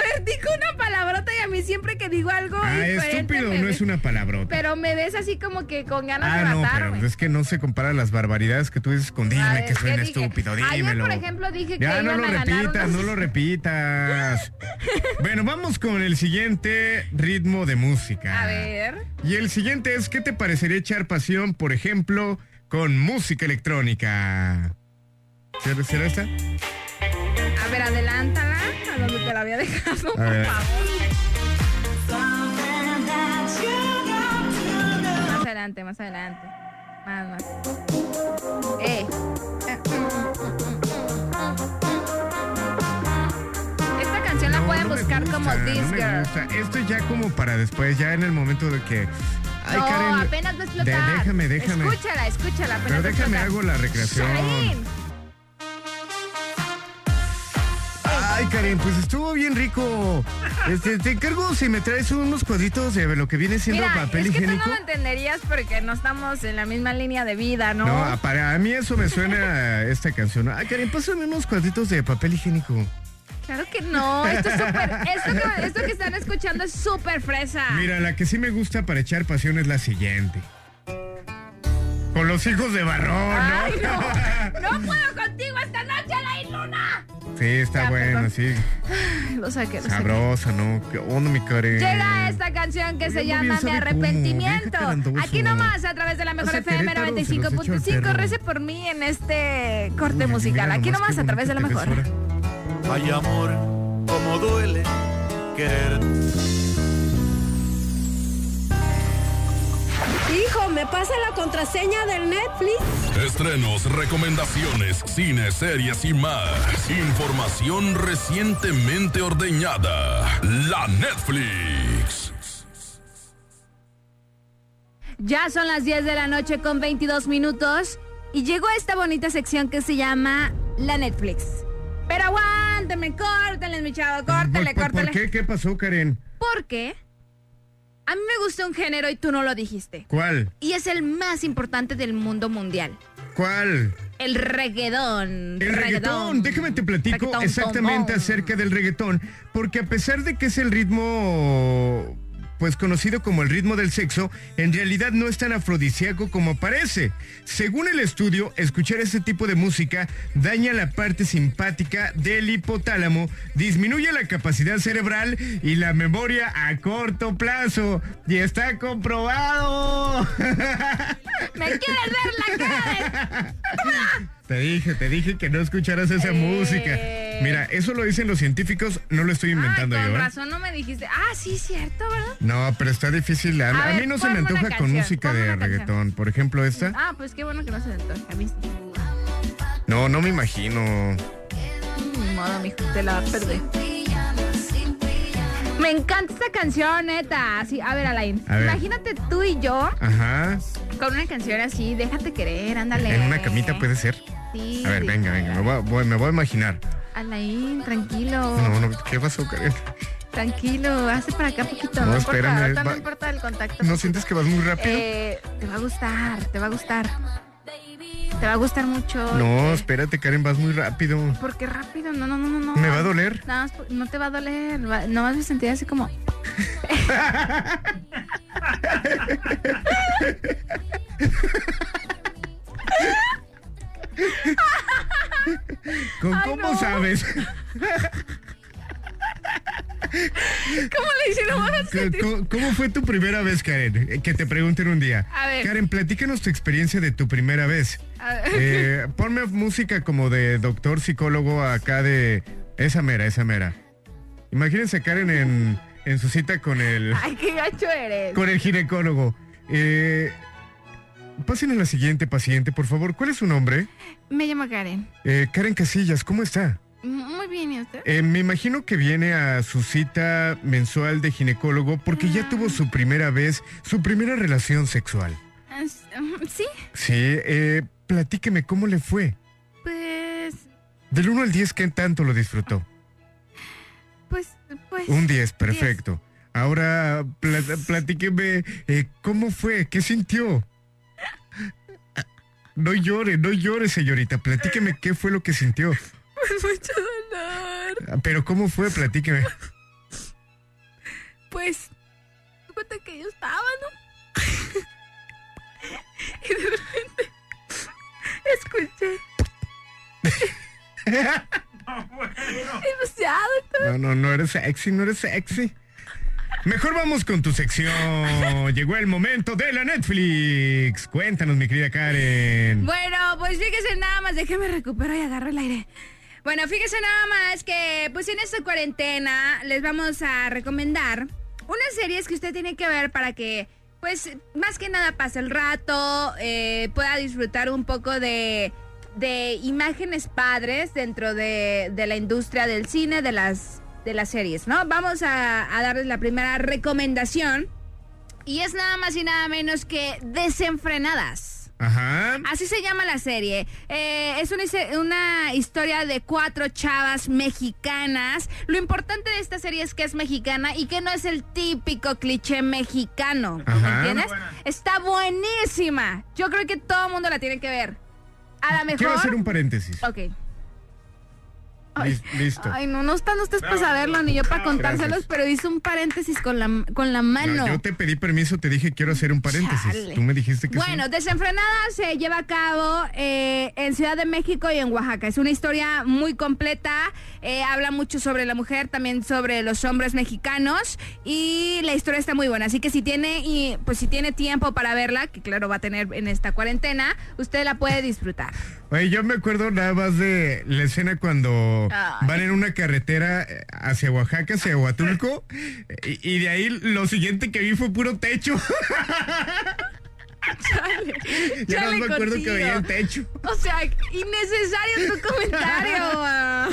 ver, digo una palabrota y a mí siempre que digo algo Ah, estúpido no ves- es una palabrota. Pero me ves así como que con ganas Ah, de no, matarme. pero es que no se compara las barbaridades que tú dices con dime ver, que soy ¿qué un estúpido, Ayer, dímelo. por ejemplo, dije que Ya no lo repitas, unos- no lo repitas. bueno, vamos con el siguiente ritmo de música. A ver. Y el siguiente es, ¿qué te parecería echar pasión, por ejemplo, con música electrónica? ¿Será, será esta? A ver, adelántala a donde te la había dejado, por favor. Más adelante, más adelante. Más, más. Eh. Esta canción la No, pueden no buscar gusta, como This Girl. Esto ya como para después, ya en el momento de que... Ay, no, Karen, apenas va a explotar. déjame, déjame. Escúchala, escúchala. Apenas Pero va a déjame hago la recreación. Ay, Karen, pues estuvo bien rico. Este, te encargo si me traes unos cuadritos de lo que viene siendo Mira, papel es que higiénico. tú no lo entenderías porque no estamos en la misma línea de vida, ¿no? No, para mí eso me suena a esta canción. Ay, Karen, pásame unos cuadritos de papel higiénico. Claro que no, esto es súper, esto que, esto que están escuchando es súper fresa. Mira, la que sí me gusta para echar pasión es la siguiente. Con los hijos de Barrón, ¿no? Ay, no, no puedo contigo esta noche, la Luna. Sí, está Ya, bueno, perdón. sí. Lo saqué, lo saqué. Sabrosa, ¿no? ¿Qué onda, mi Karen? Llega esta canción que se llama Mi cómo, Arrepentimiento. Aquí nomás, a través de la mejor Hace FM Querétaro, se los echo al 95.5. perro. Rece por mí en este corte Uy, musical. Aquí nomás a través de la mejor. Ay, amor, cómo duele querer. Hijo, ¿me pasa la contraseña del Netflix? Estrenos, recomendaciones, cine, series y más. Información recientemente ordeñada. La Netflix. Ya son las 10 de la noche con 22 minutos y llegó esta bonita sección que se llama La Netflix. Pero aguánteme, córtenle, mi chavo, córtele, ¿Por, por córtele. qué? ¿Qué pasó, Karen? Porque a mí me gusta un género y tú no lo dijiste. ¿Cuál? Y es el más importante del mundo mundial. ¿Cuál? El reggaetón. El reggaetón, déjame te platico Reggaetón, exactamente tom, acerca del reggaetón, porque a pesar de que es el ritmo pues conocido como el ritmo del sexo, en realidad no es tan afrodisíaco como parece. Según el estudio, escuchar ese tipo de música daña la parte simpática del hipotálamo, disminuye la capacidad cerebral y la memoria a corto plazo. Y está comprobado. ¿Me quieres ver la cara? Te dije, te dije que no escucharas esa música. Mira, eso lo dicen los científicos, no lo estoy inventando Con yo. ¿eh? razón no me dijiste. Ah, sí, cierto, ¿verdad? No, pero está difícil. A, A a ver, mí no se me antoja con música de canción. reggaetón. Por ejemplo, esta. Ah, pues qué bueno que no se le antoja a mí. sí. No, no me imagino. Modo, mijo, te la va a perder. Me encanta esta canción, neta. Así, a ver, Alain. A ver. Imagínate tú y yo Ajá. con una canción así, déjate querer, ándale. En una camita puede ser. Sí. A ver, venga, venga. Me voy, a- voy- me voy a imaginar. Alain, tranquilo. No, no, ¿qué pasó, Karen? Tranquilo, hace para acá poquito. No, No, espérame, importa, va- no importa el contacto. ¿No sientes que vas muy rápido? Eh, te va a gustar, te va a gustar. Te va a gustar mucho. no, espérate, Karen, vas muy rápido. Porque rápido, no, no, no, no. no. ¿Me va a doler? Más, no te va a doler. No vas a sentir así como. ¿Con Ay, ¿Cómo no. sabes? ¿Cómo le hicieron? Sentir- ¿Cómo, cómo fue tu primera vez, Karen? Eh, Que te pregunten un día. A ver. Karen, platícanos tu experiencia de tu primera vez. A ver. Eh, ponme música como de doctor psicólogo acá de... Esa mera, esa mera. Imagínense a Karen en, en su cita con el, Ay, qué gacho eres. con el ginecólogo. Eh, pasen a la siguiente paciente, por favor. ¿Cuál es su nombre? Me llamo Karen. Eh, Karen Casillas, ¿cómo está? Muy bien, ¿y usted? Eh, me imagino que viene a su cita mensual de ginecólogo porque ya tuvo su primera vez, su primera relación sexual. Ah, mm, Sí, Sí, eh, platíqueme cómo le fue. pues, Del 1 al 10, ¿qué tanto lo disfrutó? pues, pues. Un 10, perfecto. Ahora, pla- platíqueme, eh, ¿cómo fue? ¿Qué sintió? No llore, no llore, señorita. Platíqueme qué fue lo que sintió. Pues mucho dolor. Ah, Pero ¿cómo fue? Platíqueme. Pues, cuenta que yo estaba, ¿no? y de repente escuché. Demasiado. No, no, no eres sexy, no eres sexy. Mejor vamos con tu sección. Llegó el momento de la Netflix. Cuéntanos, mi querida Karen. Bueno, pues fíjese nada más, déjeme recupero y agarro el aire. Bueno, fíjese nada más que pues en esta cuarentena les vamos a recomendar unas series que usted tiene que ver para que pues más que nada pase el rato, eh, pueda disfrutar un poco de, de imágenes padres dentro de, de la industria del cine, de las, de las series, ¿no? Vamos a, a darles la primera recomendación y es nada más y nada menos que Desenfrenadas. Ajá. Así se llama la serie. Eh, es una, his- una historia de cuatro chavas mexicanas. Lo importante de esta serie es que es mexicana y que no es el típico cliché mexicano. ¿Me entiendes? Está buenísima. Yo creo que todo el mundo la tiene que ver. A la mejor. Quiero hacer un paréntesis. Ok. Lis- Listo. Ay, no, no están ustedes para saberlo ni yo para contárselos, Gracias. pero hice un paréntesis con la, con la mano. No, yo te pedí permiso, te dije quiero hacer un paréntesis. Chale. Tú me dijiste que Bueno, sí. Desenfrenada se lleva a cabo eh, en Ciudad de México y en Oaxaca. Es una historia muy completa. eh, habla mucho sobre la mujer, también sobre los hombres mexicanos y la historia está muy buena. Así que si tiene y pues si tiene tiempo para verla, que claro va a tener en esta cuarentena, usted la puede disfrutar. Oye, yo me acuerdo nada más de la escena cuando Ay. van en una carretera eh, hacia Oaxaca, hacia Huatulco, y, y de ahí lo siguiente que vi fue puro techo. Chale, ya no me acuerdo contigo. que veía el techo. O sea, innecesario tu comentario. ah.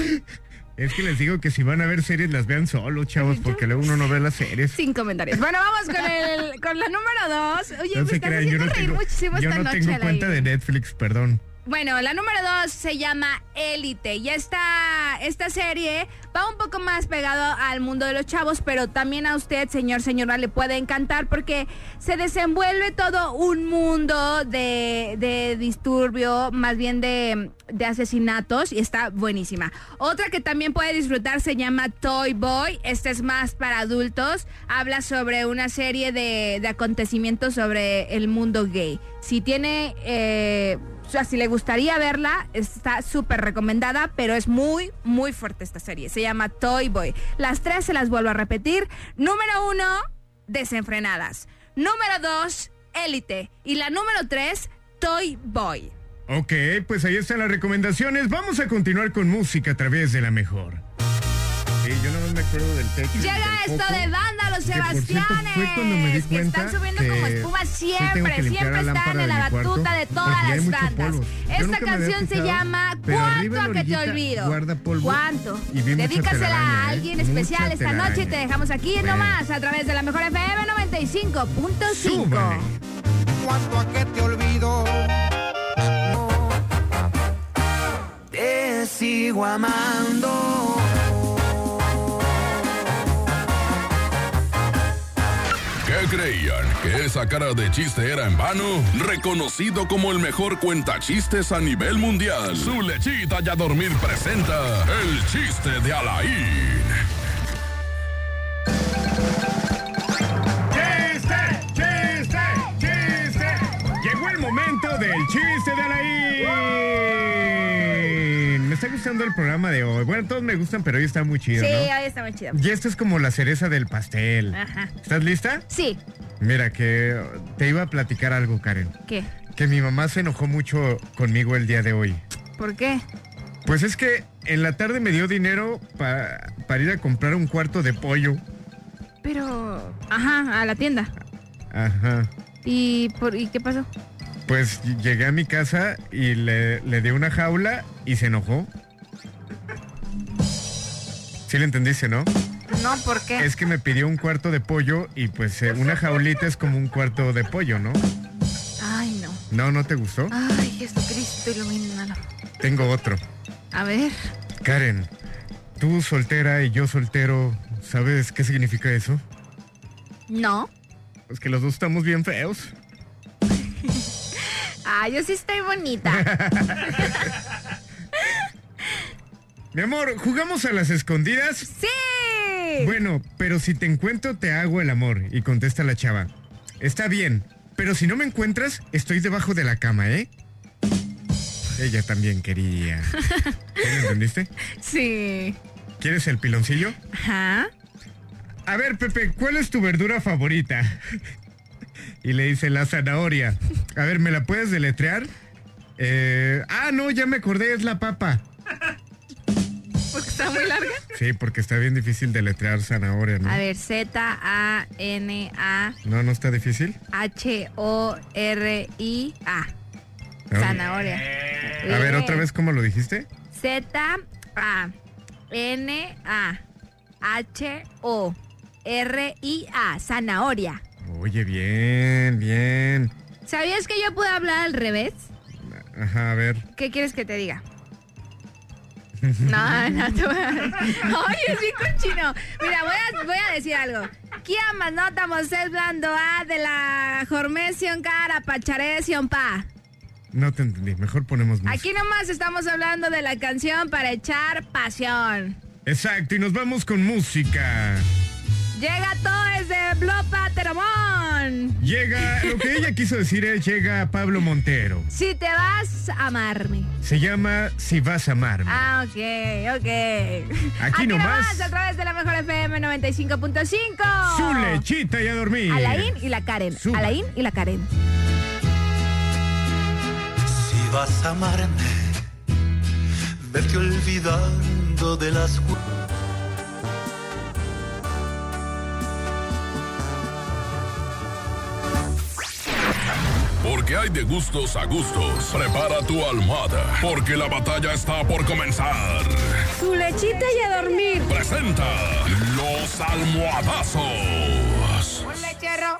Es que les digo que si van a ver series, las vean solo, chavos, porque luego uno no ve las series. Sin comentarios. Bueno, vamos con, el, con la número dos. Oye, No me estás crean, yo haciendo no reír tengo, muchísimo yo esta no noche tengo al cuenta aire. de Netflix, perdón. Bueno, la número dos se llama Élite. Y esta, esta serie va un poco más pegado al mundo de los chavos, pero también a usted, señor, señora, le puede encantar porque se desenvuelve todo un mundo de, de disturbio, más bien de, de asesinatos, y está buenísima. Otra que también puede disfrutar se llama Toy Boy. Esta es más para adultos. Habla sobre una serie de, de acontecimientos sobre el mundo gay. Si tiene... eh, o sea, si le gustaría verla, está súper recomendada, pero es muy, muy fuerte esta serie. Se llama Toy Boy. Las tres se las vuelvo a repetir. Número uno, Desenfrenadas. Número dos, Élite. Y la número tres, Toy Boy. Ok, pues ahí están las recomendaciones. Vamos a continuar con música a través de la mejor. Sí, yo no me acuerdo del techo. y Llega del esto foco, de banda, los que, por cierto, Sebastianes. fue cuando me di que están subiendo que como espuma siempre, siempre están en la cuarto, batuta de todas las bandas. Esta canción se llama ¿Cuánto a que te olvido? guarda polvo ¿Cuánto? Dedícasela telaraña, a ¿eh? alguien especial esta noche y te dejamos aquí Bueno. nomás a través de la mejor FM 95.5. Súbale. cuánto a que te olvido. Te sigo amando. ¿Qué creían? ¿Que esa cara de chiste era en vano? Reconocido como el mejor cuentachistes a nivel mundial. Su lechita y a dormir presenta el chiste de Alain. ¡Chiste! ¡Chiste! ¡Chiste! Llegó el momento del chiste de Alain. Está gustando el programa de hoy. Bueno, todos me gustan, pero hoy está muy chido, Sí, ¿no? hoy está muy chido. Y esta es como la cereza del pastel. Ajá. ¿Estás lista? Sí. Mira, que te iba a platicar algo, Karen. ¿Qué? Que mi mamá se enojó mucho conmigo el día de hoy. ¿Por qué? Pues es que en la tarde me dio dinero pa- para ir a comprar un cuarto de pollo. Pero, ajá, a la tienda. Ajá. ¿Y, por, ¿y qué pasó? Pues llegué a mi casa y le, le di una jaula y se enojó. Sí le entendiste, ¿no? No, ¿por qué? Es que me pidió un cuarto de pollo y pues eh, una jaulita es como un cuarto de pollo, ¿no? Ay, no. No, ¿no te gustó? Ay, Jesucristo, ilumínalo. Tengo otro. A ver. Karen, tú soltera y yo soltero, ¿sabes qué significa eso? No. Pues que los dos estamos bien feos. Ah, yo sí estoy bonita. Mi amor, ¿jugamos a las escondidas? ¡Sí! Bueno, pero si te encuentro te hago el amor. Y contesta la chava. Está bien, pero si no me encuentras, estoy debajo de la cama, ¿eh? Ella también quería. ¿Sí lo entendiste? Sí. ¿Quieres el piloncillo? Ajá. A ver, Pepe, ¿cuál es tu verdura favorita? Y le dice la zanahoria. A ver, ¿me la puedes deletrear? Eh, ah, no, ya me acordé, es la papa. Porque está muy larga. Sí, porque está bien difícil deletrear zanahoria, ¿no? A ver, Z-A-N-A-H-O-R-I-A. ¿No, no está difícil? ver. Zanahoria. A ver, otra vez, ¿cómo lo dijiste? Z-A-N-A-H-O-R-I-A. Zanahoria. Oye, bien, bien. ¿Sabías que yo puedo hablar al revés? Ajá, a ver. ¿Qué quieres que te diga? No, no te voy a... Es bien cochino. Mira, voy a, voy a decir algo. Kiamas notamos es blando a de la jormesion cara pacharesion pa. No te entendí, mejor ponemos música. Aquí nomás estamos hablando de la canción para echar pasión. Exacto, y nos vamos con música. Llega todo desde Blopa Teromón. Llega, lo que ella quiso decir es, llega Pablo Montero. Si te vas a amarme. Se llama Si vas a amarme. Ah, ok, ok. Aquí nomás. a través de la mejor FM 95.5. Su lechita y a dormir. Alain y la Karen. Suba. Alain y la Karen. Si vas a amarme, vete olvidando de las Porque hay de gustos a gustos. Prepara tu almohada, porque la batalla está por comenzar. Su lechita y a dormir. Presenta los almohadazos. Un lechero.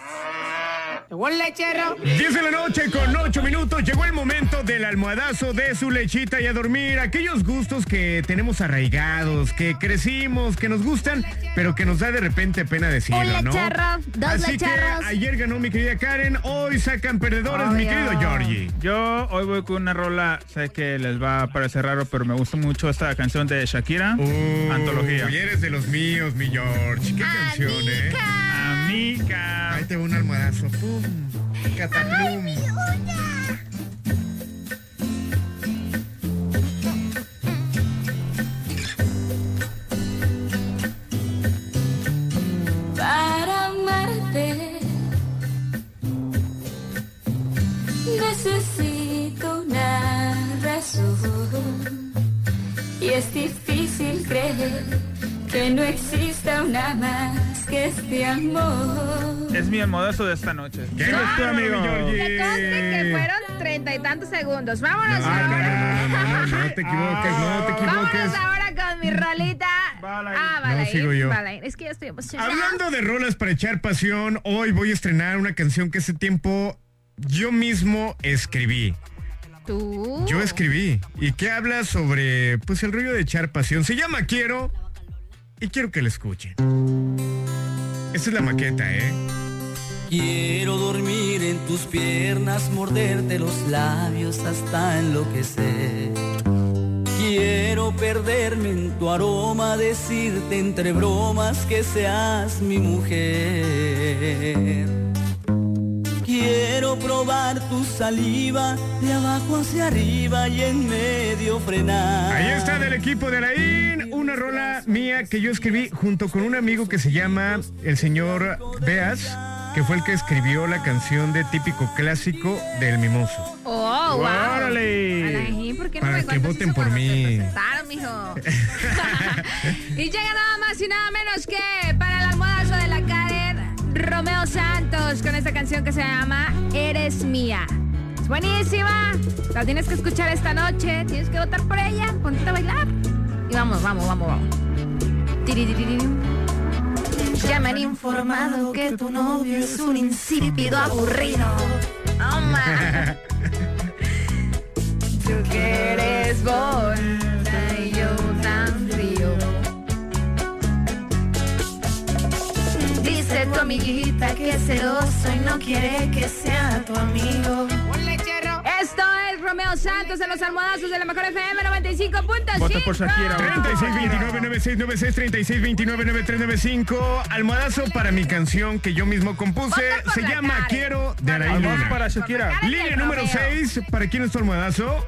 Un lechero. 10 de la noche con 8 minutos. Llegó el momento del almohadazo de su lechita y a dormir. Aquellos gustos que tenemos arraigados, que crecimos, que nos gustan, pero que nos da de repente pena decirlo, Un ¿no? lechero, dos Así lecheros. que ayer ganó mi querida Karen, hoy sacan perdedores, mi querido Georgie. Yo hoy voy con una rola, sé que les va a parecer raro, pero me gusta mucho esta canción de Shakira, Antología. Uy, eres de los míos, mi George. Qué canción, ¿eh? Amiga. Ahí te va un almohadazo. Pum. Cataplum. Para amarte necesito una razón y es difícil creer que no exista una más que este amor. Es mi almohadazo de esta noche. ¿Qué ¿Quieres tú, amigo? Que conste que fueron treinta y tantos segundos. Vámonos No, ahora. no, no, no te equivoques, no te equivoques. Vámonos ahora con mi rolita. Ah, No, Balaín. sigo yo. Balaín. Es que yo estoy emocionada. Hablando de rolas para echar pasión, hoy voy a estrenar una canción que hace tiempo yo mismo escribí. ¿Tú? Yo escribí y que habla sobre pues el rollo de echar pasión. Se llama Quiero y quiero que la escuchen. Esta es la maqueta, ¿eh? Quiero dormir en tus piernas, morderte los labios hasta enloquecer. Quiero perderme en tu aroma, decirte entre bromas que seas mi mujer. Quiero probar tu saliva de abajo hacia arriba y en medio frenar. Ahí está del equipo de Alain, una rola mía que yo escribí junto con un amigo que se llama el señor Beas, que fue el que escribió la canción de típico clásico del mimoso. Oh, wow. ¡Órale! Alain, ¿por ¿por qué no Para me que voten por mí. mijo? y llega nada más y nada menos que para el almohadazo de la Karen, Romeo Santos, con esta canción que se llama Eres Mía. Es buenísima. La tienes que escuchar esta noche. Tienes que votar por ella. Ponte a bailar. Y vamos, vamos, vamos, vamos. Ya me han informado que tu novio es un insípido aburrido. Oh, man. Tú que eres Dice tu amiguita que es celoso y no quiere que sea tu amigo. Esto es Romeo Santos en los almohadazos de la mejor FM 95.5. Vota por Shakira. 3629-9696, 3629-9395. Almohadazo para mi canción que yo mismo compuse. Se la llama Karen. Quiero de Araí Luna. para Shakira. Línea número 6. ¿Para quién es tu almohadazo?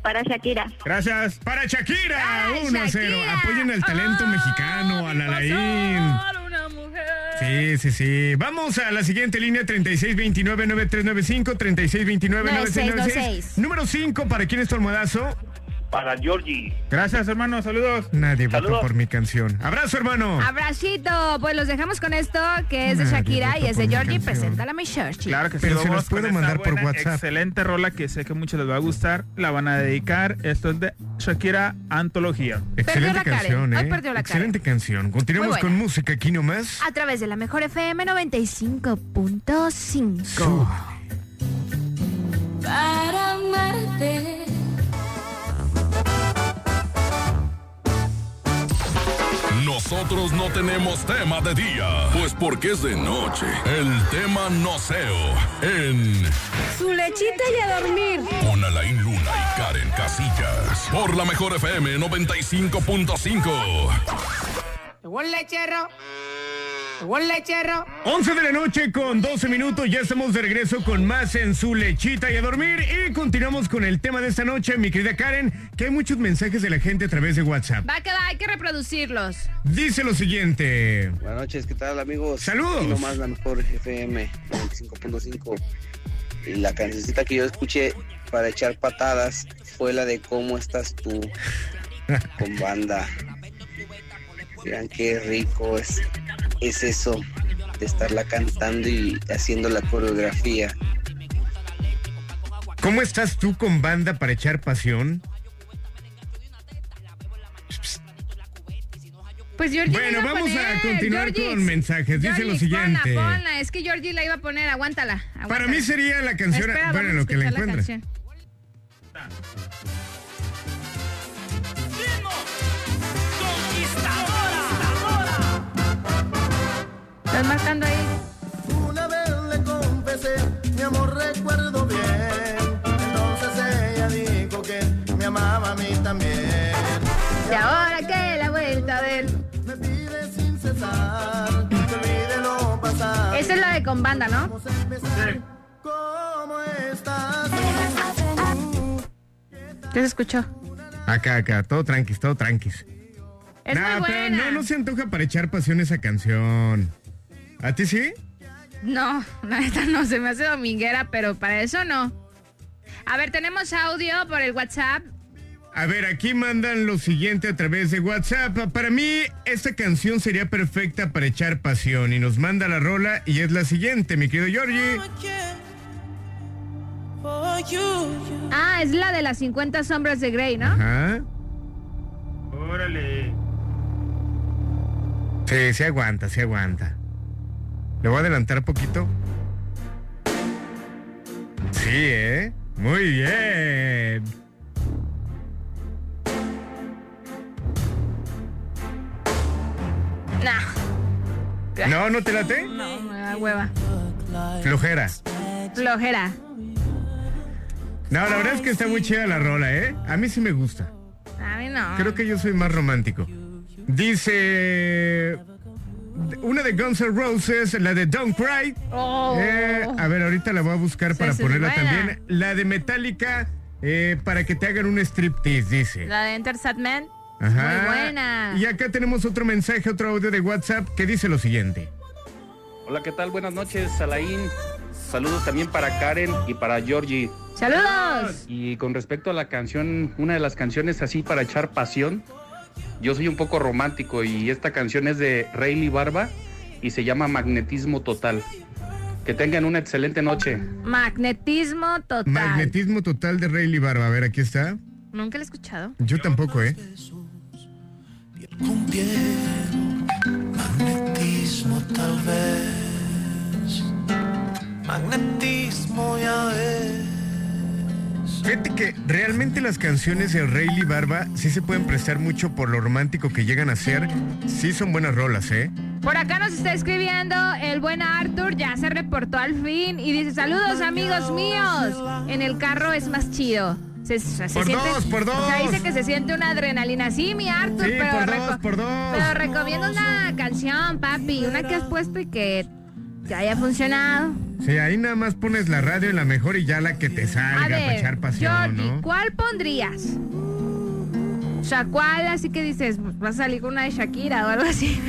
Para Shakira. Gracias. Para Shakira. Ay, 1 a 0. Shakira. Apoyen el talento mexicano, a la Laín. Una mujer. Sí, sí, sí. Vamos a la siguiente línea, 3629-9395, 3629-9396. 9696. Número 5, ¿para quién es tu almohadazo? Para Georgie. Gracias, hermano. Saludos. Nadie votó por mi canción. Abrazo, hermano. Abracito, pues los dejamos con esto que es de Nadie Shakira y es de Georgie. Preséntala, mi Georgie. Claro que sí. Pero se los puedo mandar por WhatsApp. Excelente rola que sé que muchos les va a gustar. La van a dedicar. Esto es de Shakira Antología. Excelente la Karen. canción, Hoy ¿eh? perdió la Excelente canción. Continuamos con música aquí nomás. A través de la mejor FM 95.5. Sube. para amarte. Nosotros no tenemos tema de día, pues porque es de noche. El tema noceo en Su lechita y a dormir. con Alain Luna y Karen Casillas. Por la mejor FM 95.5. Llegó el lechero. El lechero. 11 de la noche con 12 minutos, ya estamos de regreso con más en su lechita y a dormir y continuamos con el tema de esta noche, mi querida Karen, que hay muchos mensajes de la gente a través de WhatsApp. Va a quedar, hay que reproducirlos. Dice lo siguiente. Buenas noches, ¿qué tal amigos? Saludos. Aquí nomás la mejor FM 95.5. Y la cancioncita que yo escuché para echar patadas fue la de ¿Cómo estás tú? Con banda. Vean qué rico es, es eso de estarla cantando y haciendo la coreografía. ¿Cómo estás tú con banda para echar pasión? Pues Georgie Bueno, la iba vamos a poner. continuar Georgie, con mensajes. Dice Georgie, lo siguiente. Ponla, ponla. Es que Georgie la iba a poner. Aguántala. Para mí sería la canción, Espera, bueno, lo que la encuentra. ¿Estás marcando ahí? Una vez le confesé, mi amor recuerdo bien. Entonces ella dijo que me amaba a mí también. Y ahora que la he vuelto a ver. Me pide sin cesar que olvide lo pasado. Esa es la de con banda, ¿no? ¿Cómo estás? ¿Qué se escuchó? Acá, acá, todo tranquis, todo tranquis. Es Nah, muy pero buena. no, no se antoja para echar pasión esa canción. ¿A ti sí? No, la neta no, se me hace dominguera, pero para eso no. A ver, tenemos audio por el WhatsApp. A ver, aquí mandan lo siguiente a través de WhatsApp. Para mí, esta canción sería perfecta para echar pasión. Y nos manda la rola y es la siguiente, mi querido Georgie. Ah, es la de las 50 sombras de Grey, ¿no? Ajá. Órale. Sí, sí aguanta, sí aguanta. Le voy a adelantar poquito. Sí, ¿eh? Muy bien. Nah. ¿No, no te late? No, me da hueva. Flojera. Flojera. No, la verdad es que está muy chida la rola, ¿eh? A mí sí me gusta. A mí no. Creo que yo soy más romántico. Dice una de Guns N' Roses, la de Don't Cry. Oh. Eh, a ver, ahorita la voy a buscar Sí, para sí, ponerla buena. también. La de Metallica, eh, para que te hagan un striptease, dice. La de Enter Sandman. Ajá. Muy buena. Y acá tenemos otro mensaje, otro audio de WhatsApp que dice lo siguiente. Hola, ¿qué tal? Buenas noches, Alain. Saludos también para Karen y para Georgie. Saludos. Y con respecto a la canción, una de las canciones así para echar pasión, yo soy un poco romántico y esta canción es de Rayleigh Barba y se llama Magnetismo Total. Que tengan una excelente noche. Magnetismo total. Magnetismo total de Rayleigh Barba. A ver, aquí está. Nunca lo he escuchado. Yo tampoco, ¿eh? Magnetismo tal vez. Magnetismo ya ves. Fíjate que realmente las canciones de Rayleigh Barba sí se pueden prestar mucho por lo romántico que llegan a ser. Sí son buenas rolas, ¿eh? Por acá nos está escribiendo el buen Arthur, ya se reportó al fin y dice, saludos amigos míos, en el carro es más chido. Se, se Por siente- dos, por dos. O sea, dice que se siente una adrenalina. Sí, mi Arthur, Sí, pero, por dos, por dos. pero recomiendo una canción, papi, una que has puesto y que te haya funcionado. Sí, ahí nada más pones la radio en la mejor y ya la que te A salga para ver, echar pasión, Jordi, ¿no? ¿cuál pondrías? O sea, ¿cuál así que dices, vas a salir con una de Shakira o algo así?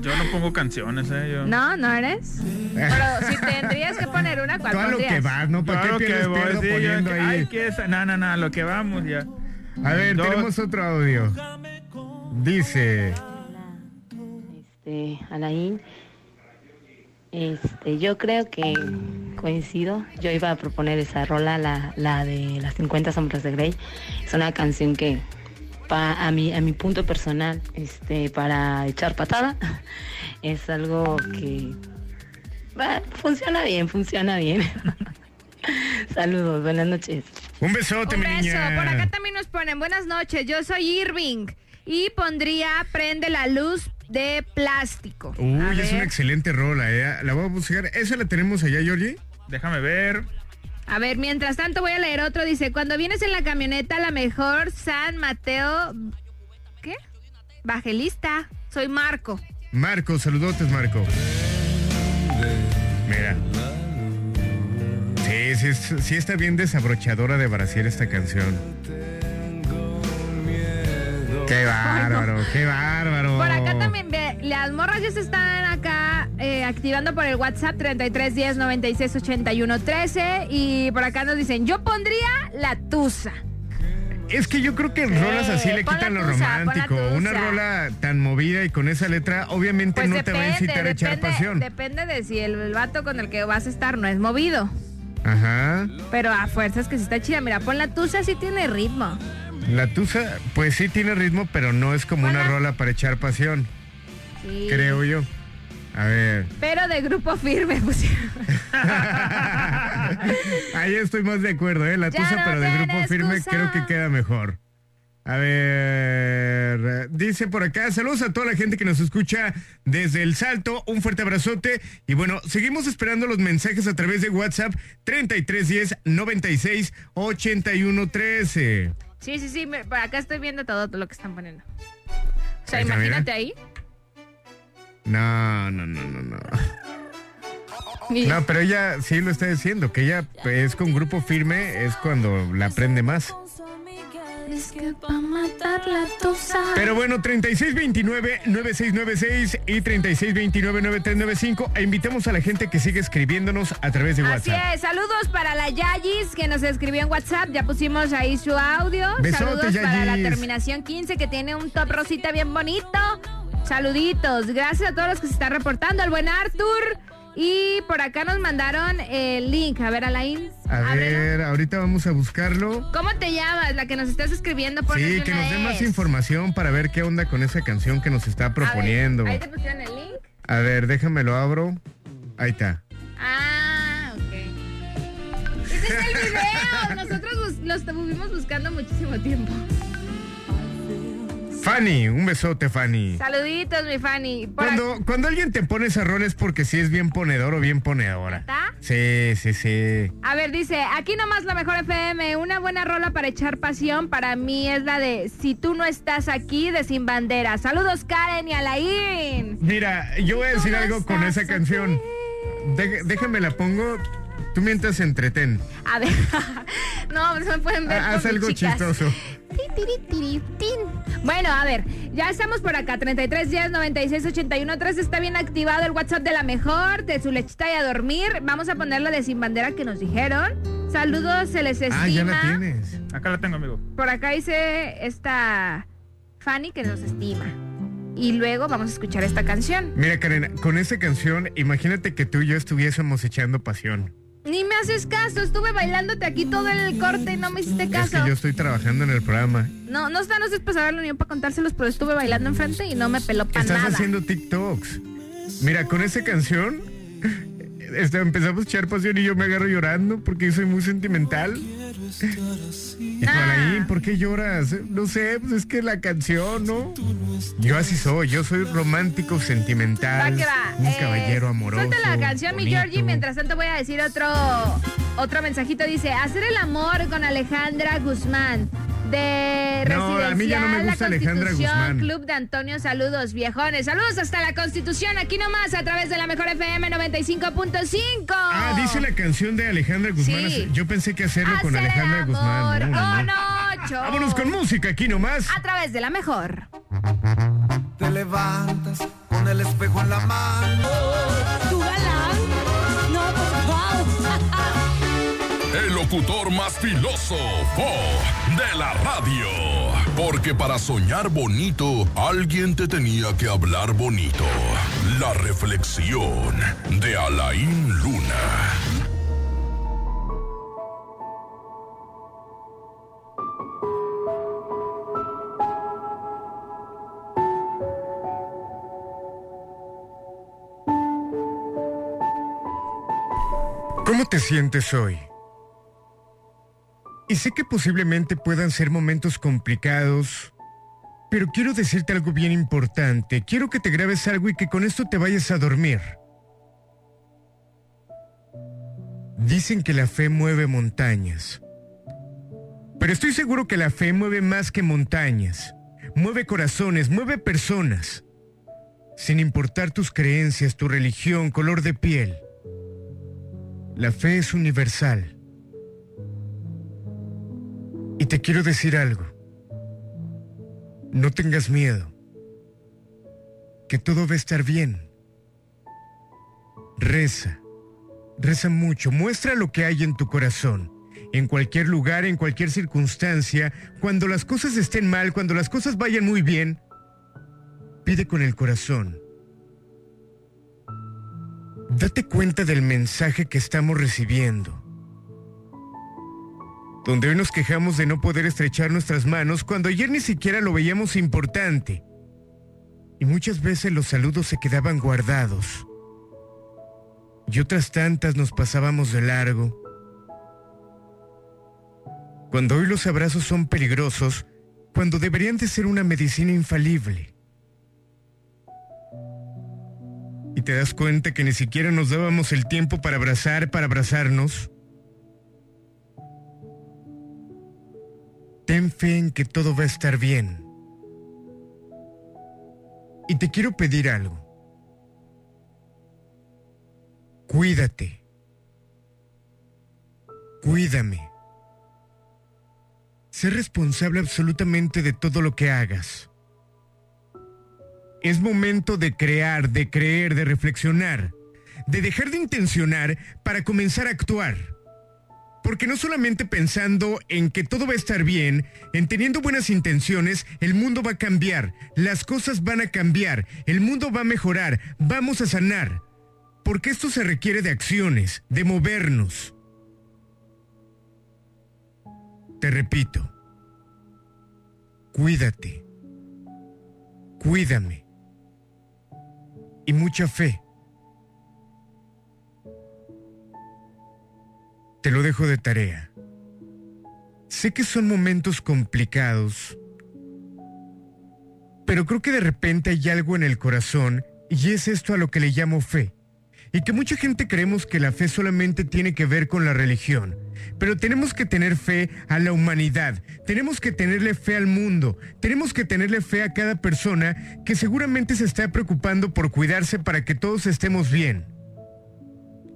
Yo no pongo canciones, ¿eh? Yo. No, ¿no eres? Pero si tendrías que poner una, ¿cuál Tú a lo pondrías? que vas, ¿no? ¿Para Yo a lo qué que voy, sí, yo poniendo que- ahí? Ay, que esa, no, no, no, lo que vamos ya. A ver, Dos. tenemos otro audio. Dice, Este, Alain, este, yo creo que coincido. Yo iba a proponer esa rola, la, la de las 50 sombras de Grey. Es una canción que, pa- a, mi, a mi punto personal, este, para echar patada, es algo que va, funciona bien, funciona bien. Saludos, buenas noches. un besote, Un mi beso. niña. Por acá también nos ponen buenas noches. Yo soy Irving y pondría Prende la luz de plástico. A Uy, es ver. una excelente rola, ¿eh? La voy a buscar. ¿Esa la tenemos allá, Georgie? Déjame ver. A ver, mientras tanto voy a leer otro. Dice, cuando vienes en la camioneta, la mejor San Mateo... ¿Qué? Bajelista. Soy Marco. Marco, saludotes, Marco. Mira. Sí, sí, sí está bien desabrochadora de brasier esta canción. Qué bárbaro, qué bárbaro. Por acá también, ve, las morras ya se están acá eh, activando por el WhatsApp 33 10 96 81 13 y por acá nos dicen, yo pondría la tusa. Es que yo creo que rolas así le la quitan lo tusa, romántico. Una rola tan movida y con esa letra, obviamente Pues no depende, te va a incitar a echar pasión. depende de si el, el vato con el que vas a estar no es movido. Ajá. Pero a fuerzas que sí está chida. Mira, pon la tusa, sí tiene ritmo. La tusa, pues sí tiene ritmo, pero no es como una rola para echar pasión, Sí. creo yo. A ver. Pero de grupo firme, pues. Ahí estoy más de acuerdo, ¿eh? La Ya tusa, no pero de grupo firme excusa. creo que queda mejor. A ver, dice por acá, saludos a toda la gente que nos escucha desde El Salto, un fuerte abrazote y bueno, seguimos esperando los mensajes a través de WhatsApp 3310 96 81 13. Sí, sí, sí. me- acá estoy viendo todo lo que están poniendo. O sea, Ahí imagínate mira. ahí. No, no, no, no, no. No, pero ella sí lo está diciendo, que ella es con grupo firme, es cuando la aprende más. Es que pa' matar la tusa. Pero bueno, 3629-9696 y 3629-9395. E invitamos a la gente que sigue escribiéndonos a través de Así WhatsApp. es, saludos para la Yayis que nos escribió en WhatsApp, ya pusimos ahí su audio. Besote, saludos para la terminación 15 que tiene un top rosita bien bonito. Saluditos, gracias a todos los que se están reportando, al buen Arthur. Y por acá nos mandaron el link. A ver, Alain. A ábrelo. ver, ahorita vamos a buscarlo. ¿Cómo te llamas? La que nos estás escribiendo. ponnos Sí, que nos dé más información para ver qué onda con esa canción que nos está A ver, proponiendo. Ahí te pusieron el link. A ver, déjame lo abro. Ahí está. Ah, ok. Ese es el video. Nosotros lo estuvimos buscando muchísimo tiempo. Fanny, un besote, Fanny. Saluditos, mi Fanny. Por Cuando, cuando alguien te pone ese rol es porque sí es bien ponedor o bien ponedora. ¿Está? Sí, sí, sí. A ver, dice, aquí nomás la mejor FM, una buena rola para echar pasión para mí es la de Si tú no estás aquí de Sin Bandera. Saludos Karen y Alain. Mira, yo voy a decir algo con esa canción. Dé- déjame la pongo. Tú mientras entretén. A ver, no, no me pueden ver. Ah, Haz algo chicas. chistoso. Bueno, a ver, ya estamos por acá. 33 10 96 81 3 está bien activado el WhatsApp de la mejor, de su lechita y a dormir. Vamos a ponerla de sin bandera que nos dijeron. Saludos, se les estima. Ah, ya la tienes. Acá la tengo, amigo. Por acá dice esta Fanny que nos estima. Y luego vamos a escuchar esta canción. Mira, Karen, con esa canción, imagínate que tú y yo estuviésemos echando pasión. Ni me haces caso, estuve bailándote aquí todo el corte y no me hiciste Es caso. que yo estoy trabajando en el programa. No, no está, no sé para saberlo ni para contárselos, pero estuve bailando enfrente y no me peló para Estás nada. haciendo TikToks. Mira, con esa canción este, empezamos a echar pasión y yo me agarro llorando porque soy muy sentimental. Y por ahí, ¿por qué lloras? No sé, pues es que la canción, ¿no? Yo así soy, yo soy romántico, sentimental, va. un Eh, caballero amoroso. Suelta la canción, mi. Georgie. Mientras tanto voy a decir otro, otro mensajito. Dice, hacer el amor con Alejandra Guzmán. De No, Residencial a mí ya no me La gusta Alejandra Constitución, Guzmán. Club de Antonio, saludos viejones. Saludos hasta la Constitución, aquí nomás, a través de la mejor FM 95.5. Ah, dice la canción de Alejandra Guzmán. Sí. Yo pensé que hacerlo con el Alejandra Guzmán. amor No, no, no. con ocho. Vámonos con música aquí nomás. A través de la mejor. Te levantas con el espejo en la mano. ¿Tu galán? El locutor más filósofo de la radio. Porque para soñar bonito, alguien te tenía que hablar bonito. La reflexión de Alain Luna. ¿Cómo te sientes hoy? Y sé que posiblemente puedan ser momentos complicados, pero quiero decirte algo bien importante. Quiero que te grabes algo y que con esto te vayas a dormir. Dicen que la fe mueve montañas. Pero estoy seguro que la fe mueve más que montañas. Mueve corazones, mueve personas. Sin importar tus creencias, tu religión, color de piel. La fe es universal. Y te quiero decir algo. No tengas miedo. Que todo va a estar bien. Reza. Reza mucho. Muestra lo que hay en tu corazón. En cualquier lugar, en cualquier circunstancia, cuando las cosas estén mal, cuando las cosas vayan muy bien, pide con el corazón. Date cuenta del mensaje que estamos recibiendo. Donde hoy nos quejamos de no poder estrechar nuestras manos cuando ayer ni siquiera lo veíamos importante. Y muchas veces los saludos se quedaban guardados. Y otras tantas nos pasábamos de largo. Cuando hoy los abrazos son peligrosos, cuando deberían de ser una medicina infalible. y te das cuenta que ni siquiera nos dábamos el tiempo para abrazar, para abrazarnos. Ten fe en que todo va a estar bien. Y te quiero pedir algo. Cuídate. Cuídame. Sé responsable absolutamente de todo lo que hagas. Es momento de crear, de creer, de reflexionar, de dejar de intencionar para comenzar a actuar. Porque no solamente pensando en que todo va a estar bien, en teniendo buenas intenciones, el mundo va a cambiar, las cosas van a cambiar, el mundo va a mejorar, vamos a sanar. Porque esto se requiere de acciones, de movernos. Te repito, cuídate, cuídame y mucha fe. Te lo dejo de tarea. Sé que son momentos complicados, pero creo que de repente hay algo en el corazón y es esto a lo que le llamo fe. Y que mucha gente creemos que la fe solamente tiene que ver con la religión. Pero tenemos que tener fe a la humanidad, tenemos que tenerle fe al mundo, tenemos que tenerle fe a cada persona que seguramente se está preocupando por cuidarse para que todos estemos bien.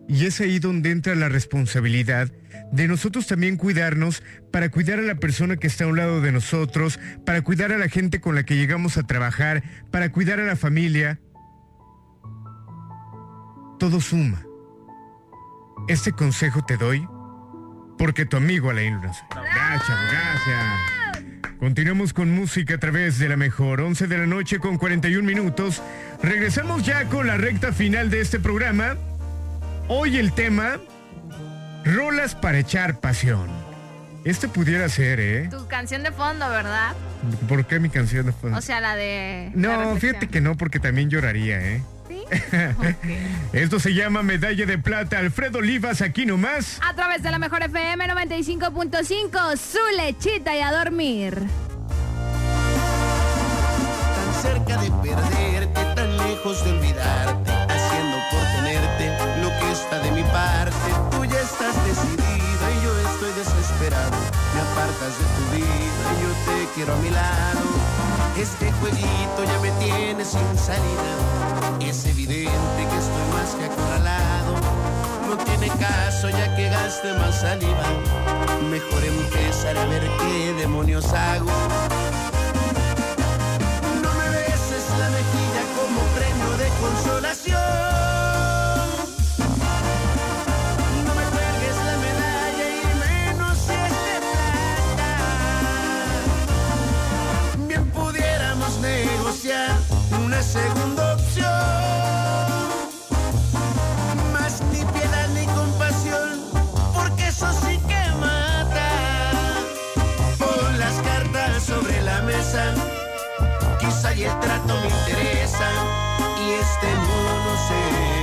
Y es ahí donde entra la responsabilidad de nosotros también cuidarnos para cuidar a la persona que está a un lado de nosotros, para cuidar a la gente con la que llegamos a trabajar, para cuidar a la familia. Todo suma. Este consejo te doy porque tu amigo Alain Luna. Gracias, gracias. Continuamos con música a través de la mejor 11 de la noche con 41 minutos. Regresamos ya con la recta final de este programa. Hoy el tema, rolas para echar pasión. Este pudiera ser, ¿eh? Tu canción de fondo, ¿verdad? ¿Por qué mi canción de fondo? O sea, la de... la No, reflexión. fíjate que no, porque también lloraría, ¿eh? ¿Sí? Esto se llama Medalla de Plata. Alfredo Olivas, aquí nomás. A través de la mejor FM 95.5, su lechita y a dormir. tan cerca de perderte, tan lejos de olvidarte, De tu vida y yo te quiero a mi lado. Este jueguito ya me tiene sin salida. Es evidente que estoy más que acorralado. No tiene caso ya que gaste más saliva. Mejor empezar a ver qué demonios hago. Segunda opción. Más ni piedad ni compasión, porque eso sí que mata. Pon las cartas sobre la mesa quizá y el trato me interesa y este mono se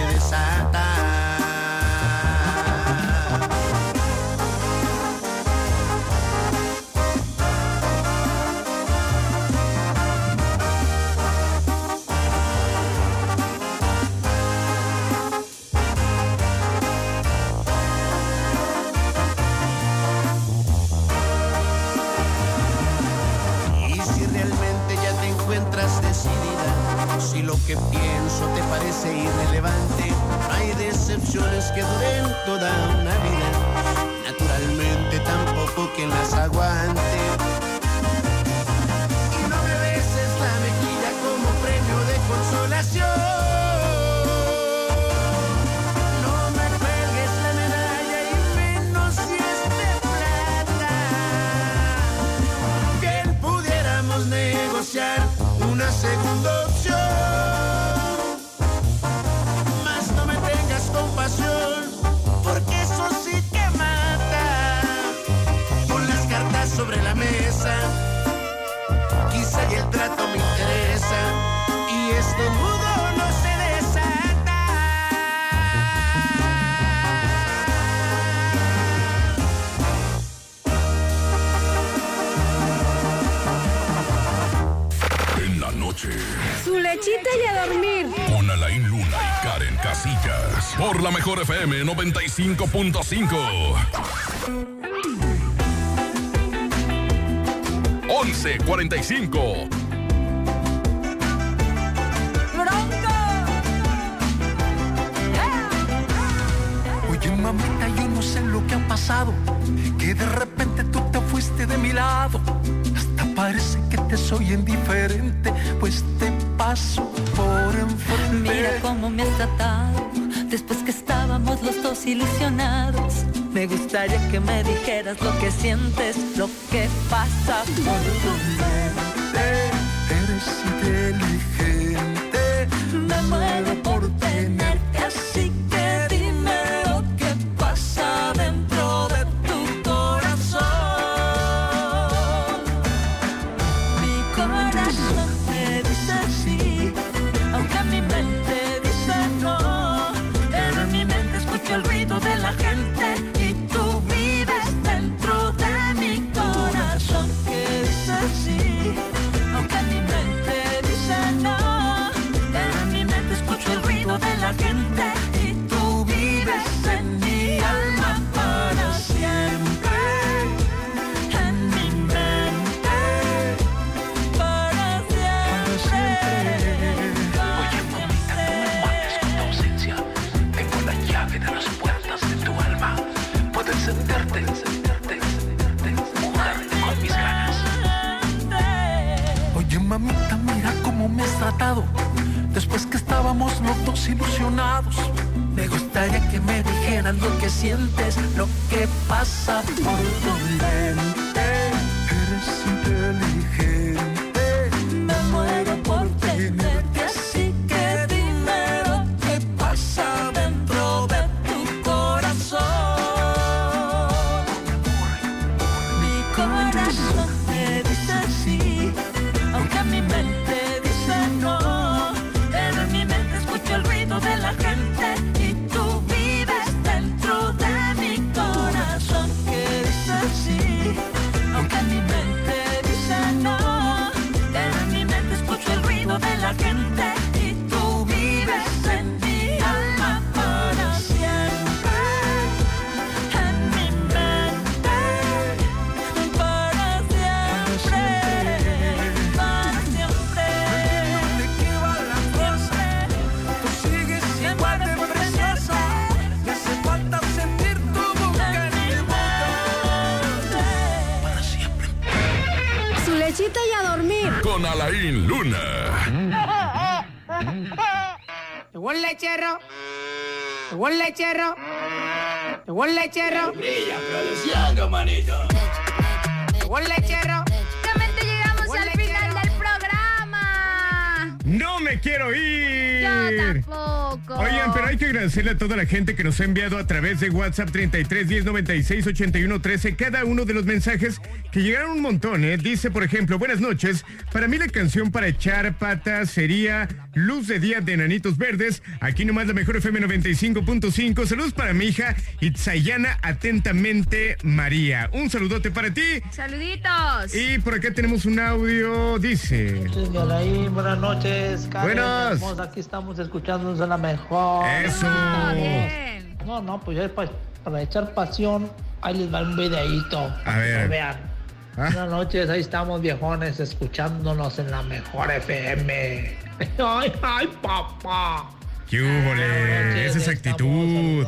lo que pienso te parece irrelevante, hay decepciones que duren toda una vida. Naturalmente tampoco quien las aguante. La mejor FM 95.5. 11.45. Oye mamita, yo no sé lo que ha pasado, que de repente tú te fuiste de mi lado. Hasta parece que te soy indiferente, pues te paso por enfrente. Mira cómo me has tratado los dos ilusionados. Me gustaría que me dijeras lo que sientes, lo que pasa por tu mente. El lechero. Llegó lechero. Brilla produciendo, manito. Llegó lechero. Llegamos al final del programa. ¡No me quiero ir! Yo tampoco. Oigan, pero hay que agradecerle a toda la gente que nos ha enviado a través de WhatsApp 33 10 96 81 13 cada uno de los mensajes que llegaron un montón, ¿eh? Dice, por ejemplo, buenas noches. Para mí la canción para echar patas sería Luz de Día de Nanitos Verdes. Aquí nomás la mejor FM 95.5. Saludos para mi hija Itzayana, atentamente María. Un saludote para ti. Saluditos. Y por acá tenemos un audio, dice. Buenas noches. Buenas. Aquí estamos escuchándonos a la mejor. Eso. bien. No, no, pues ya para, para echar pasión, ahí les va un videíto. A ver. Vean. Ah. Buenas noches, ahí estamos viejones escuchándonos en la mejor FM. Ay, ay, papá. ¿Qué húbole? Esa es actitud.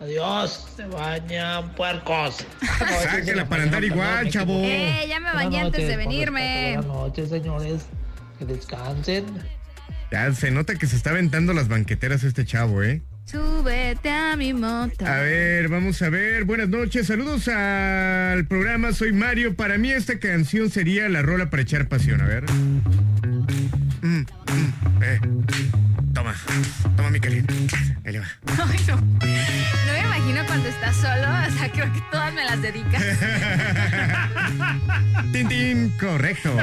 Adiós, se bañan puercos. Sáquela para andar igual, chavo. Eh, ya me bañé antes de noches, venirme. Buenas noches, señores. Que descansen. Ya se nota que se está aventando las banqueteras este chavo, ¿eh? Súbete a mi moto. A ver, vamos a ver. Buenas noches, saludos al programa. Soy Mario. Para mí esta canción sería la rola para echar pasión. A ver. Mm, mm, eh. Toma, toma mi caliente. Ahí le va. Ay, no. No me imagino cuando estás solo, o sea, creo que todas me las dedicas. Tin, tin, correcto.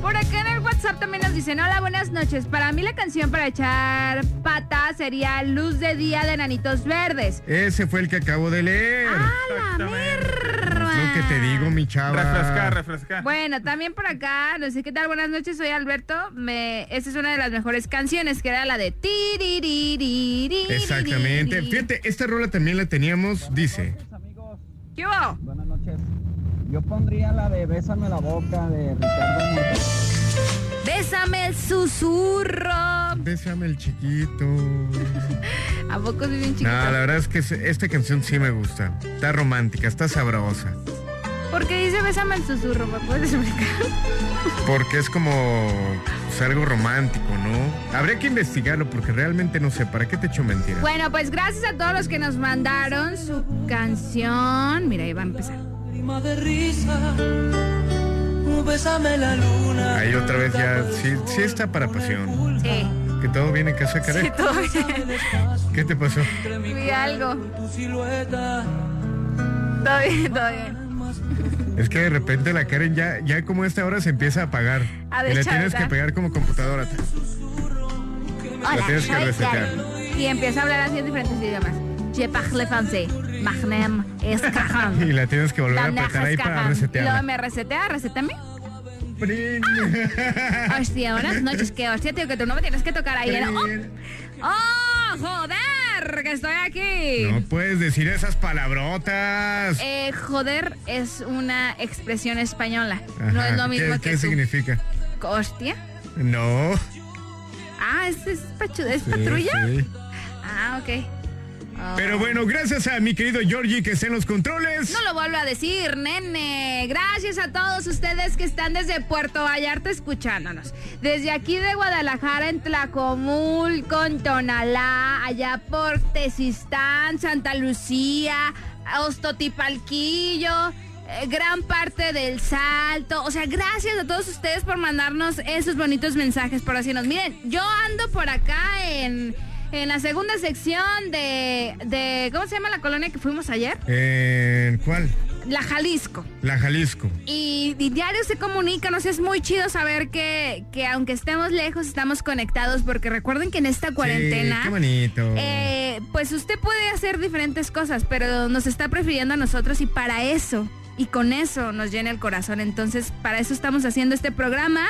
Por acá en el WhatsApp también nos dicen, hola, buenas noches. Para mí la canción para echar pata sería Luz de Día de Nanitos Verdes. Ese fue el que acabo de leer. ¡A la merma! Lo que te digo, mi chava. Refrescar, refrescar. Bueno, también por acá, no sé qué tal, buenas noches, soy Alberto. Me, esta es una de las mejores canciones, que era la de ti Exactamente. Fíjate, esta rola también la teníamos, dice. ¿Qué hubo? Yo pondría la de Bésame la boca de Ricardo Montaner. Bésame el susurro. Bésame el chiquito. ¿A poco soy bien chiquito? No, la verdad es que esta canción sí me gusta. Está romántica, está sabrosa. ¿Por qué dice bésame el susurro? ¿Me puedes explicar? Porque es como pues, algo romántico, ¿no? Habría que investigarlo porque realmente no sé. ¿Para qué te echo mentiras? Bueno, pues gracias a todos los que nos mandaron su canción. Mira, ahí va a empezar. Lágrima de risa, bésame la luna. Ahí otra vez ya, sí, sí está para pasión. Sí. Que todo viene en casa, Karen. Sí, todo bien. ¿Qué te pasó? Vi algo. Todo bien, todo bien. Es que de repente la Karen ya, ya como a esta hora se empieza a apagar. A y la tienes que pegar como computadora. Hola, La tienes que resetear. Y empieza a hablar así en diferentes idiomas. Je parle français. Magnem es cajon. Y la tienes que volver a apretar ahí para Luego resetearla. me resetea, resetame. Hostia, buenas noches, que hostia, tío, que tú no me tienes que tocar ahí. ¿eh? ¡Oh! ¡Oh, joder! Que estoy aquí. No puedes decir esas palabrotas. Eh, joder es una expresión española. no Ajá. es lo mismo ¿Qué, que ¿Qué tú. significa? Hostia. No. Ah, ¿es, es, ¿es Sí, patrulla? sí. Ah, ok. Pero bueno, gracias a mi querido Georgie que está en los controles. No lo vuelvo a decir, nene. Gracias a todos ustedes que están desde Puerto Vallarta escuchándonos. Desde aquí de Guadalajara, en Tlacomulco, en Tonalá, allá por Tezistán, Santa Lucía, Ostotipalquillo. eh, Gran parte del salto. O sea, gracias a todos ustedes por mandarnos esos bonitos mensajes, por decirnos. Miren, yo ando por acá en, en la segunda sección de, de. ¿Cómo se llama la colonia que fuimos ayer? Eh, ¿Cuál? La Jalisco. La Jalisco. Y, y diario se comunican, o sea, es muy chido saber que, que aunque estemos lejos, estamos conectados, porque recuerden que en esta cuarentena... Sí, qué bonito. eh, pues usted puede hacer diferentes cosas, pero nos está prefiriendo a nosotros y para eso, y con eso nos llena el corazón. Entonces, para eso estamos haciendo este programa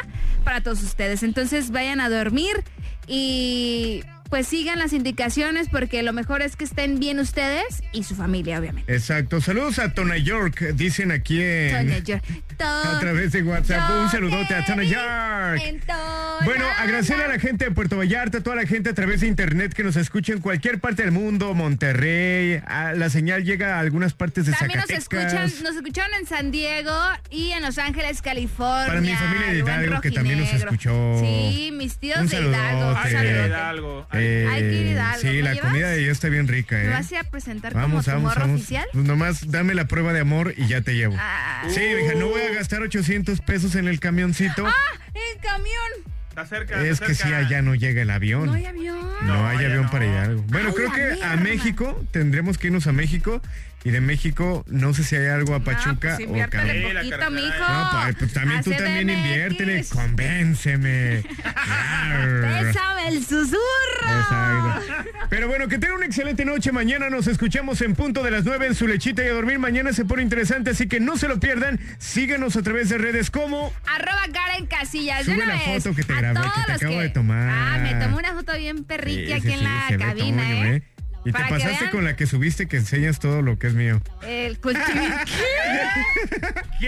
para todos ustedes. Entonces, vayan a dormir y pues sigan las indicaciones porque lo mejor es que estén bien ustedes y su familia, obviamente. Exacto. Saludos a Tona York, dicen aquí en... Tony York. A través de WhatsApp. Un saludote a Tona York. En Tona- Bueno, agradecer a la gente de Puerto Vallarta, a toda la gente a través de internet que nos escucha en cualquier parte del mundo, Monterrey, a- la señal llega a algunas partes de También nos Zacatecas. escuchan, nos escucharon en San Diego y en Los Ángeles, California. Para mi familia de Hidalgo, que también nos escuchó. Sí, mis tíos Un de Hidalgo. saludote. Hidalgo. Eh, Hay que ir a Hidalgo. Sí, ¿Me la llevas? comida de allá está bien rica, ¿Me ¿eh? vas a ir a presentar Vamos, como vamos, vamos. oficial? Pues nomás dame la prueba de amor y ya te llevo. Ah. Sí, hija, no voy a gastar 800 pesos en el camioncito. ¡Ah! ¡El camión! Está cerca. es que sí, allá no llega el avión. No hay avión. No, hay avión para Hidalgo. Bueno, Ay, creo que a. México tendremos que irnos a México y de México no sé si hay algo a Pachuca pues o Cabo- poquito, mijo. No, pues, pues también tú también inviértele, convénceme. Bésame el susurro. Exacto. Pero bueno, que tenga una excelente noche. Mañana nos escuchamos en punto de las 9 en su lechita y a dormir. Mañana se pone interesante, así que no se lo pierdan. Síganos a través de redes como Arroba Karen Casillas. de Sube una la vez, foto que te a grabé, que te acabo de tomar. Ah, me tomé una foto bien perriqui Sí, aquí sí, en sí, la cabina, Toño, ¿eh? Y te pasaste con la que subiste que enseñas todo lo que es mío. El cultivo.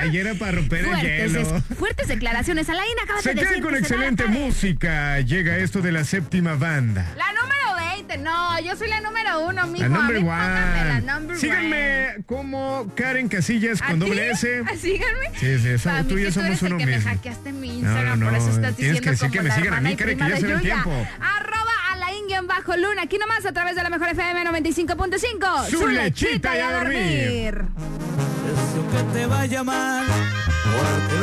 Ay, era para romper el hielo. fuertes declaraciones. Alain acaba Se de decir con se excelente va a caer. música. Llega esto de la séptima banda. La número 20. No, yo soy la número uno, mijo. La number mí póngame la one. number Síganme como Karen Casillas ¿A con doble S. ¿Ah, Síganme. Sí, sí, eso, tú y yo somos uno que me hackeaste mi No, Instagram, no, por eso no, estás tienes diciendo que decir como que me sigan a mí, Karen, que ya se ve el tiempo. Arroba Alain bajo luna. Aquí nomás a través de la mejor FM 95.5. Su lechita y a dormir. que te va a llamar. porque lo